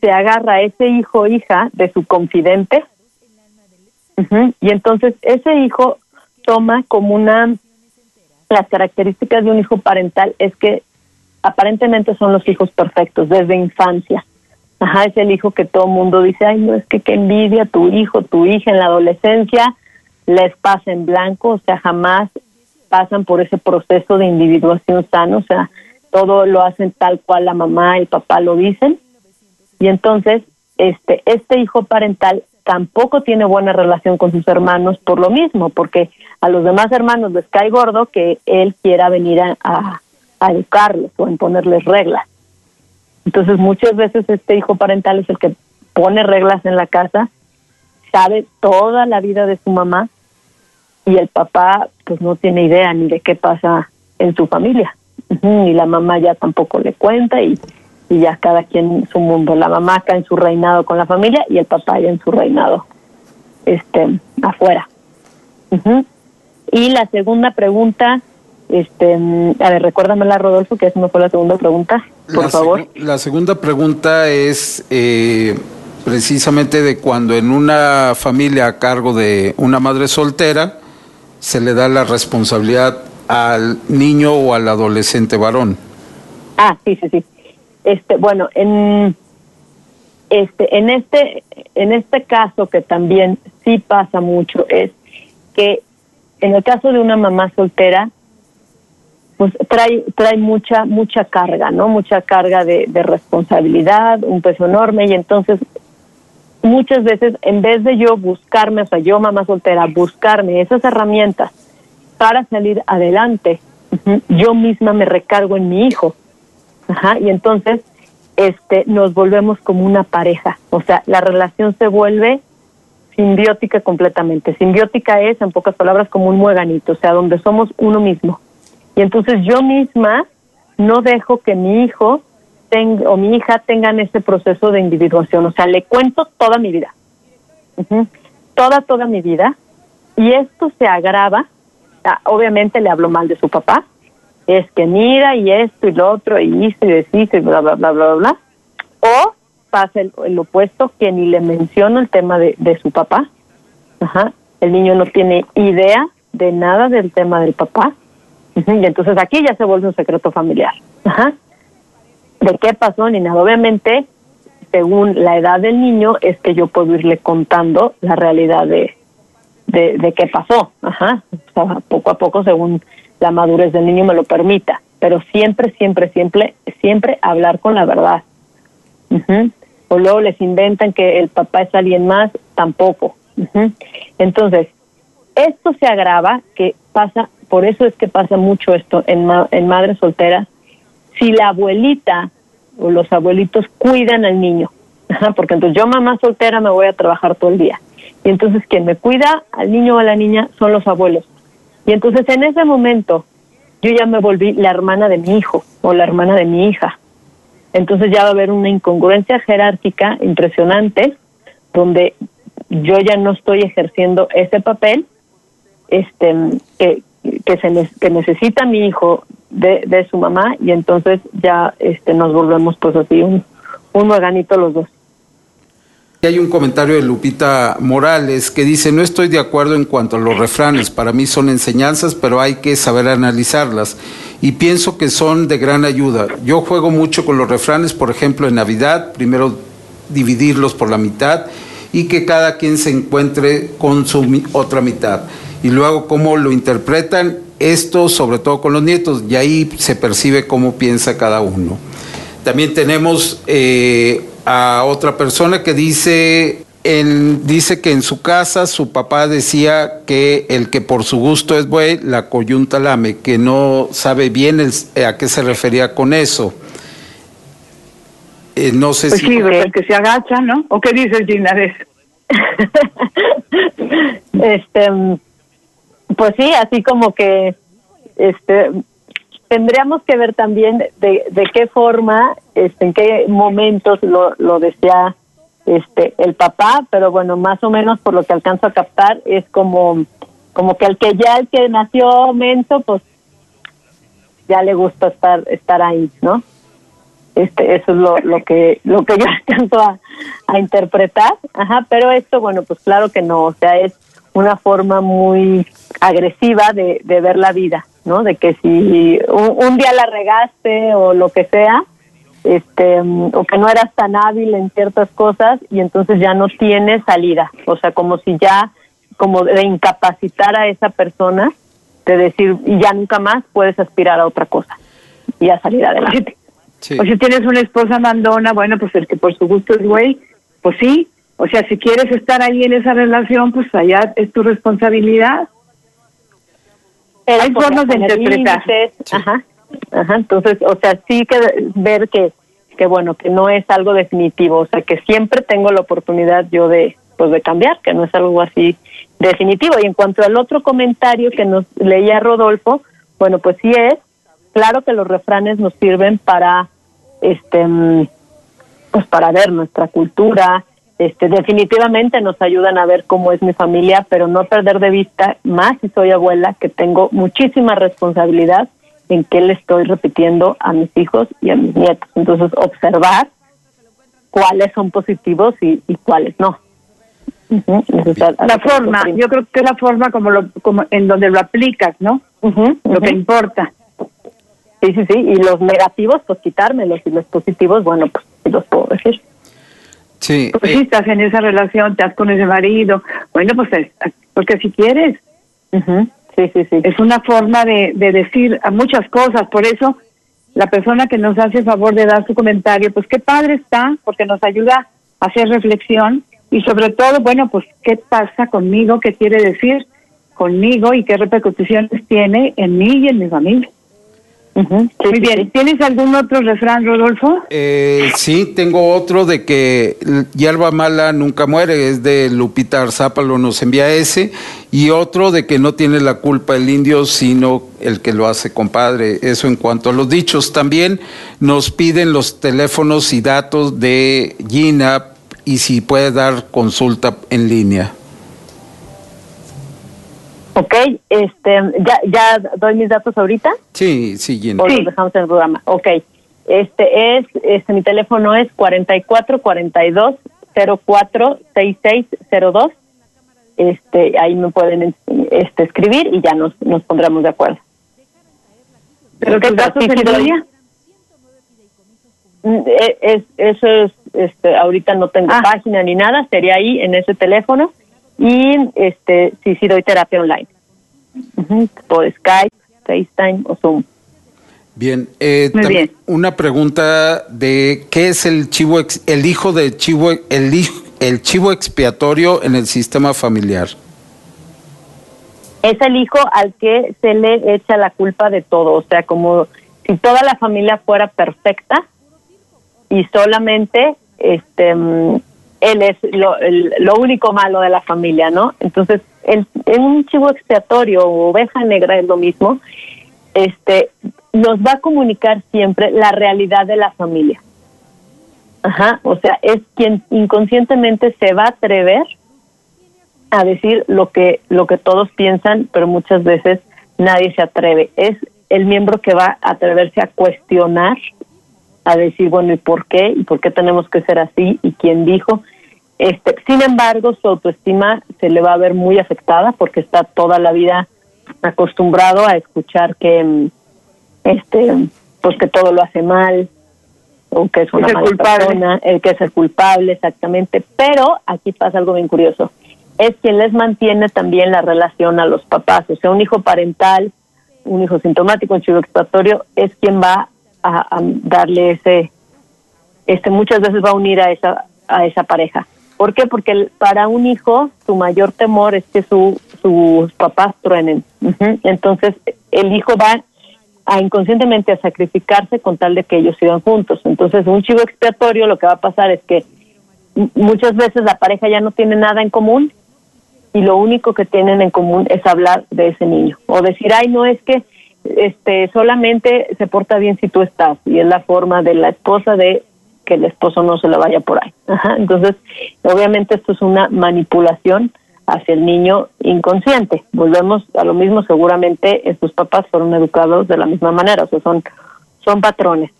se agarra ese hijo o hija de su confidente. Y entonces ese hijo toma como una... Las características de un hijo parental es que aparentemente son los hijos perfectos desde infancia. Ajá, es el hijo que todo mundo dice, ay, no, es que qué envidia tu hijo, tu hija en la adolescencia, les pasa en blanco, o sea, jamás pasan por ese proceso de individuación sano, o sea, todo lo hacen tal cual la mamá y papá lo dicen. Y entonces, este, este hijo parental tampoco tiene buena relación con sus hermanos por lo mismo, porque a los demás hermanos les cae gordo que él quiera venir a, a, educarlos o a imponerles reglas. Entonces, muchas veces este hijo parental es el que pone reglas en la casa, sabe toda la vida de su mamá y el papá pues no tiene idea ni de qué pasa en su familia. Y la mamá ya tampoco le cuenta y, y ya cada quien en su mundo. La mamá acá en su reinado con la familia y el papá ya en su reinado este afuera. Y la segunda pregunta, este, a ver, recuérdamela Rodolfo, que esa no fue la segunda pregunta, por favor. la segunda pregunta es eh, precisamente de cuando en una familia a cargo de una madre soltera, se le da la responsabilidad al niño o al adolescente varón. Ah, sí, sí, sí. Este, bueno, en este en este en este caso que también sí pasa mucho es que en el caso de una mamá soltera pues trae trae mucha mucha carga, ¿no? Mucha carga de, de responsabilidad, un peso enorme y entonces muchas veces en vez de yo buscarme, o sea, yo mamá soltera, buscarme esas herramientas para salir adelante, yo misma me recargo en mi hijo. Ajá, y entonces este nos volvemos como una pareja, o sea, la relación se vuelve simbiótica completamente. Simbiótica es, en pocas palabras, como un mueganito, o sea, donde somos uno mismo. Y entonces yo misma no dejo que mi hijo o mi hija tengan ese proceso de individuación, o sea, le cuento toda mi vida, toda, toda mi vida, y esto se agrava, ah, obviamente le hablo mal de su papá, es que mira y esto y lo otro y hizo y deshizo y bla, bla, bla, bla, bla, o pasa el, opuesto, que ni le menciono el tema de, de su papá. Ajá. El niño no tiene idea de nada del tema del papá. Y entonces aquí ya se vuelve un secreto familiar. Ajá. ¿De qué pasó? Ni nada. Obviamente, según la edad del niño, es que yo puedo irle contando la realidad de, de, qué pasó. Ajá. Poco a poco, según la madurez del niño me lo permita. Pero siempre, siempre, siempre, siempre hablar con la verdad. O luego les inventan que el papá es alguien más, tampoco. Entonces, esto se agrava, que pasa, por eso es que pasa mucho esto en, en madres solteras, si la abuelita o los abuelitos cuidan al niño, porque entonces yo mamá soltera me voy a trabajar todo el día. Y entonces quien me cuida al niño o a la niña son los abuelos. Y entonces en ese momento yo ya me volví la hermana de mi hijo o la hermana de mi hija. Entonces ya va a haber una incongruencia jerárquica impresionante donde yo ya no estoy ejerciendo ese papel este que, que se que necesita mi hijo de, de su mamá y entonces ya este nos volvemos pues así un, un organito los dos. Hay un comentario de Lupita Morales que dice, no estoy de acuerdo en cuanto a los refranes, para mí son enseñanzas, pero hay que saber analizarlas y pienso que son de gran ayuda. Yo juego mucho con los refranes, por ejemplo, en Navidad, primero dividirlos por la mitad y que cada quien se encuentre con su otra mitad. Y luego cómo lo interpretan, esto sobre todo con los nietos, y ahí se percibe cómo piensa cada uno. También tenemos eh, a otra persona que dice, dice que en su casa su papá decía que el que por su gusto es buey, la coyunta lame, que no sabe bien a qué se refería con eso. Eh, no sé pues si... Sí, el que se agacha, ¿no? ¿O qué dices, Gina, este, pues sí, así como que este tendríamos que ver también de, de qué forma, este, en qué momentos lo, lo decía este el papá, pero bueno, más o menos por lo que alcanzo a captar es como como que el que ya el que nació menso, pues ya le gusta estar estar ahí, ¿no? Este, eso es lo, lo que lo que yo alcanzo a, a interpretar, ajá, pero esto, bueno, pues claro que no, o sea, es una forma muy agresiva de, de ver la vida, ¿no? De que si un, día la regaste o lo que sea, este, o que no eras tan hábil en ciertas cosas y entonces ya no tienes salida, o sea, como si ya, como de incapacitar a esa persona, de decir, y ya nunca más puedes aspirar a otra cosa y a salir adelante. O si tienes una esposa mandona, bueno, pues el que por su gusto es güey, pues sí, o sea, si quieres estar ahí en esa relación, pues allá es tu responsabilidad. Hay formas de interpretar. Ajá, ajá. Entonces, o sea, sí que ver que, que bueno, que no es algo definitivo, o sea, que siempre tengo la oportunidad yo de, pues, de cambiar, que no es algo así definitivo. Y en cuanto al otro comentario que nos leía Rodolfo, bueno, pues sí es, claro que los refranes nos sirven para, este, mm, pues para ver nuestra cultura, este, definitivamente nos ayudan a ver cómo es mi familia, pero no perder de vista, más si soy abuela, que tengo muchísima responsabilidad en qué le estoy repitiendo a mis hijos y a mis nietos. Entonces, observar cuáles son positivos y, cuáles no. La forma, yo creo que es la forma como lo, como en donde lo aplicas, ¿no? lo que importa. Sí, sí, sí. Y los negativos, pues quitármelos. Y los positivos, bueno, pues los puedo decir. Sí. Pues si estás en esa relación, estás con ese marido, bueno, pues porque si quieres. Sí, sí, sí. Es una forma de, de decir a muchas cosas, por eso la persona que nos hace el favor de dar su comentario, pues qué padre está, porque nos ayuda a hacer reflexión y sobre todo, bueno, pues qué pasa conmigo, qué quiere decir conmigo y qué repercusiones tiene en mí y en mi familia. Muy bien. ¿Tienes algún otro refrán, Rodolfo? Eh, sí, tengo otro de que hierba mala nunca muere, es de Lupita Arzápalo, nos envía ese, y otro de que no tiene la culpa el indio, sino el que lo hace, compadre. Eso en cuanto a los dichos. También nos piden los teléfonos y datos de Gina y si puede dar consulta en línea. Ok, este, ya, ya doy mis datos ahorita. Sí, sí, Gina. O los dejamos en el programa. Ok, este es, este, mi teléfono es 44 42 04 6602. Este, ahí me pueden este, escribir y ya nos, nos pondremos de acuerdo. ¿Pero qué datos sí, mm, e, es, Eso es, este, ahorita no tengo ah. página ni nada, sería ahí en ese teléfono y este sí sí doy terapia online por Skype, FaceTime o Zoom. Bien, eh, bien. una pregunta de qué es el chivo el hijo de chivo el el chivo expiatorio en el sistema familiar. Es el hijo al que se le echa la culpa de todo, o sea, como si toda la familia fuera perfecta y solamente este mm, él es lo, lo único malo de la familia, ¿no? Entonces, en, un chivo expiatorio o oveja negra es lo mismo, este, nos va a comunicar siempre la realidad de la familia. Ajá, o sea, es quien inconscientemente se va a atrever a decir lo que lo que todos piensan, pero muchas veces nadie se atreve. Es el miembro que va a atreverse a cuestionar a decir, bueno, ¿y por qué? ¿Y por qué tenemos que ser así? ¿Y quién dijo? Este, sin embargo, su autoestima se le va a ver muy afectada porque está toda la vida acostumbrado a escuchar que mm, este pues que todo lo hace mal o que es una mala persona, el que es el culpable exactamente, pero aquí pasa algo bien curioso. Es quien les mantiene también la relación a los papás, o sea, un hijo parental, un hijo sintomático, un chivo expiatorio, es quien va a, darle ese, este, muchas veces va a unir a esa, a esa pareja. ¿Por qué? Porque para un hijo su mayor temor es que su, sus papás truenen. Entonces el hijo va a inconscientemente a sacrificarse con tal de que ellos sigan juntos. Entonces un chivo expiatorio lo que va a pasar es que muchas veces la pareja ya no tiene nada en común y lo único que tienen en común es hablar de ese niño o decir, ay, no es que este solamente se porta bien si tú estás y es la forma de la esposa de que el esposo no se le vaya por ahí. Entonces, obviamente esto es una manipulación hacia el niño inconsciente. Volvemos a lo mismo, seguramente estos papás fueron educados de la misma manera, o sea, son, son patrones.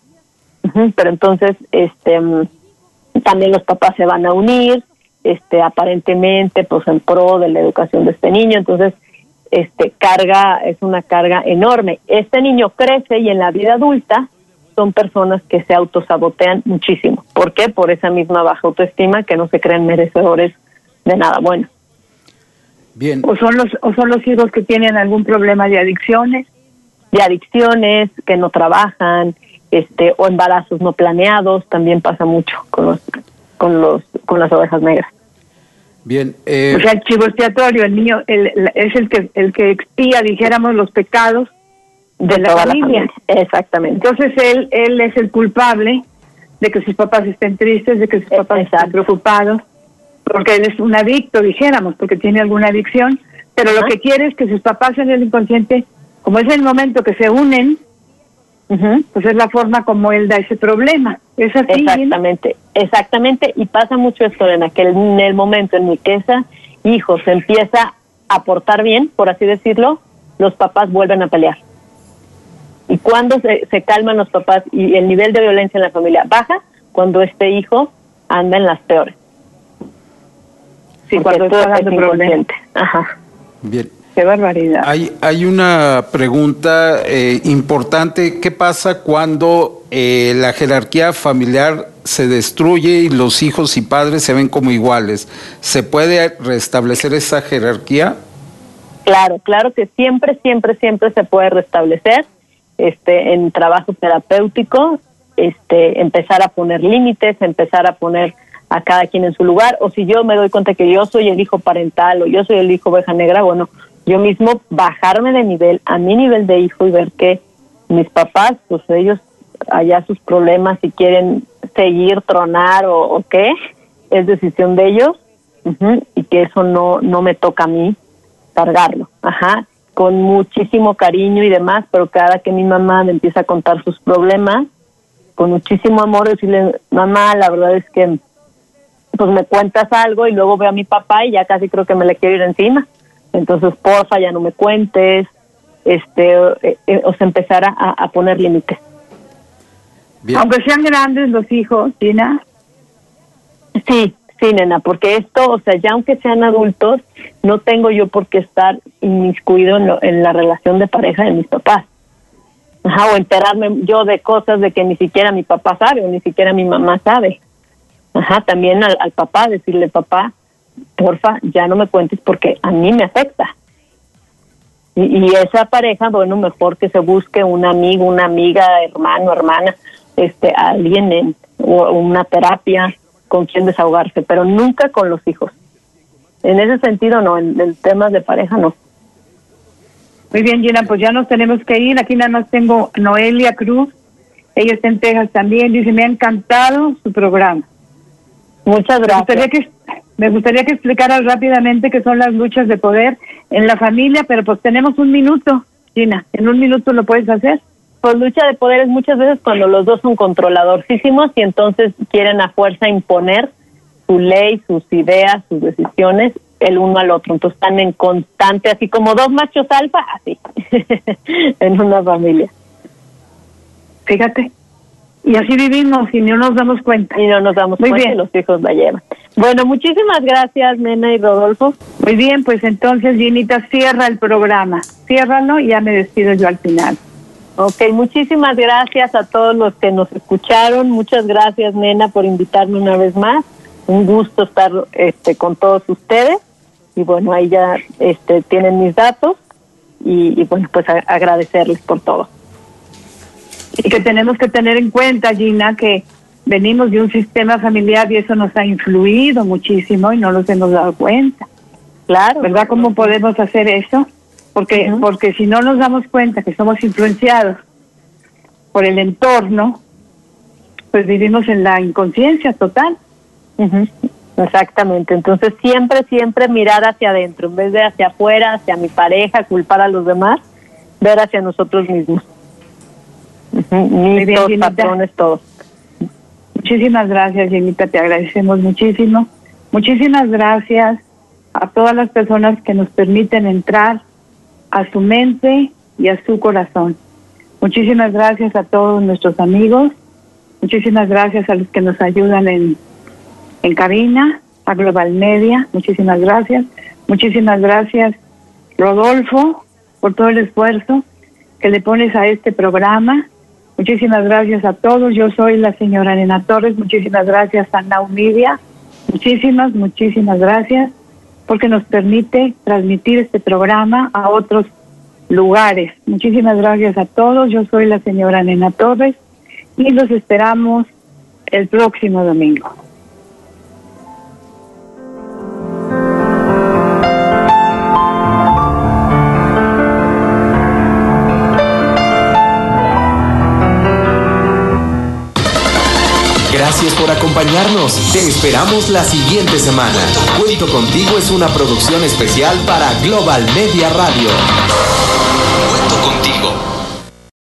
Pero entonces, este, también los papás se van a unir, este, aparentemente, pues en pro de la educación de este niño. Entonces, este carga es una carga enorme. Este niño crece y en la vida adulta son personas que se autosabotean muchísimo. ¿Por qué? Por esa misma baja autoestima que no se creen merecedores de nada bueno. Bien. O son los o son los hijos que tienen algún problema de adicciones, de adicciones, que no trabajan, este o embarazos no planeados, también pasa mucho con los con los con las ovejas negras. Bien. Eh, o sea, el chivo expiatorio, el niño es el que el que expía, dijéramos, los pecados de, la, familia. Exactamente. Entonces él él es el culpable de que sus papás estén tristes, de que sus papás estén preocupados, porque él es un adicto, dijéramos, porque tiene alguna adicción, pero lo que quiere es que sus papás en el inconsciente, como es el momento que se unen, pues es la forma como él da ese problema. Es así. Exactamente, exactamente. Y pasa mucho esto, en aquel en el momento en el que ese hijo se empieza a portar bien, por así decirlo, los papás vuelven a pelear. Y cuando se, se calman los papás y el nivel de violencia en la familia baja, cuando este hijo anda en las peores. Sí, cuando está dando inconsciente. Ajá. Bien. Qué barbaridad. Hay, hay una pregunta eh, importante. ¿Qué pasa cuando eh, la jerarquía familiar se destruye y los hijos y padres se ven como iguales? ¿Se puede restablecer esa jerarquía? Claro, claro que siempre, siempre, siempre se puede restablecer este, en trabajo terapéutico, este, empezar a poner límites, empezar a poner a cada quien en su lugar, o si yo me doy cuenta que yo soy el hijo parental o yo soy el hijo oveja negra, bueno, yo mismo bajarme de nivel a mi nivel de hijo y ver qué, Mis papás, pues ellos allá sus problemas si quieren seguir, tronar o, qué, es decisión de ellos y que eso no, no me toca a mí cargarlo, ajá, con muchísimo cariño y demás, pero cada que mi mamá me empieza a contar sus problemas, con muchísimo amor, decirle, mamá, la verdad es que pues me cuentas algo y luego veo a mi papá y ya casi creo que me le quiero ir encima. Entonces, porfa, ya no me cuentes, este, eh, eh, o sea, empezar a, a poner límites. Aunque sean grandes los hijos, Tina. Sí, sí, nena, porque esto, o sea, ya aunque sean adultos, no tengo yo por qué estar inmiscuido en, en la relación de pareja de mis papás. Ajá, o enterarme yo de cosas de que ni siquiera mi papá sabe o ni siquiera mi mamá sabe. Ajá, también al, al papá, decirle, papá, porfa, ya no me cuentes porque a mí me afecta. Y, y, esa pareja, bueno, mejor que se busque un amigo, una amiga, hermano, hermana, este, alguien en o una terapia con quien desahogarse, pero nunca con los hijos. En ese sentido, no, en, en temas de pareja, no. Muy bien, Gina, pues ya nos tenemos que ir. Aquí nada más tengo Noelia Cruz. Ella está en Texas también. Dice, me ha encantado su programa. Muchas gracias. Me gustaría que, me gustaría que explicaras rápidamente qué son las luchas de poder en la familia, pero pues tenemos un minuto, Gina. ¿En un minuto lo puedes hacer? Pues lucha de poderes muchas veces cuando los dos son controladorcísimos y entonces quieren a fuerza imponer su ley, sus ideas, sus decisiones el uno al otro. Entonces están en constante, así como dos machos alfa, así, en una familia. Fíjate. Y así vivimos y no nos damos cuenta. Y no nos damos Muy cuenta bien. los hijos la llevan. Bueno, muchísimas gracias, Nena y Rodolfo. Muy bien, pues entonces, Ginita, cierra el programa. Ciérralo y ya me despido yo al final. Ok, muchísimas gracias a todos los que nos escucharon. Muchas gracias, Nena, por invitarme una vez más. Un gusto estar este, con todos ustedes. Y bueno, ahí ya este, tienen mis datos. Y, y bueno, pues a- agradecerles por todo. Y que tenemos que tener en cuenta, Gina, que venimos de un sistema familiar y eso nos ha influido muchísimo y no nos hemos dado cuenta. Claro. ¿Verdad? ¿Cómo podemos hacer eso? Porque, porque si no nos damos cuenta que somos influenciados por el entorno, pues vivimos en la inconsciencia total. Ujú, Exactamente. Entonces siempre, siempre mirar hacia adentro, en vez de hacia afuera, hacia mi pareja, culpar a los demás, ver hacia nosotros mismos. Ujú, Muy bien, Mitos, Ginita. patrones, todos. Muchísimas gracias, Jenita, te agradecemos muchísimo. Muchísimas gracias a todas las personas que nos permiten entrar a su mente y a su corazón. Muchísimas gracias a todos nuestros amigos. Muchísimas gracias a los que nos ayudan en, en cabina, a Global Media. Muchísimas gracias. Muchísimas gracias, Rodolfo, por todo el esfuerzo que le pones a este programa. Muchísimas gracias a todos. Yo soy la señora Elena Torres. Muchísimas gracias a Now. Muchísimas, muchísimas gracias porque nos permite transmitir este programa a otros lugares. Muchísimas gracias a todos. Yo soy la señora Nena Torres y los esperamos el próximo domingo. Gracias por acompañarnos. Te esperamos la siguiente semana. Cuento contigo es una producción especial para Global Media Radio.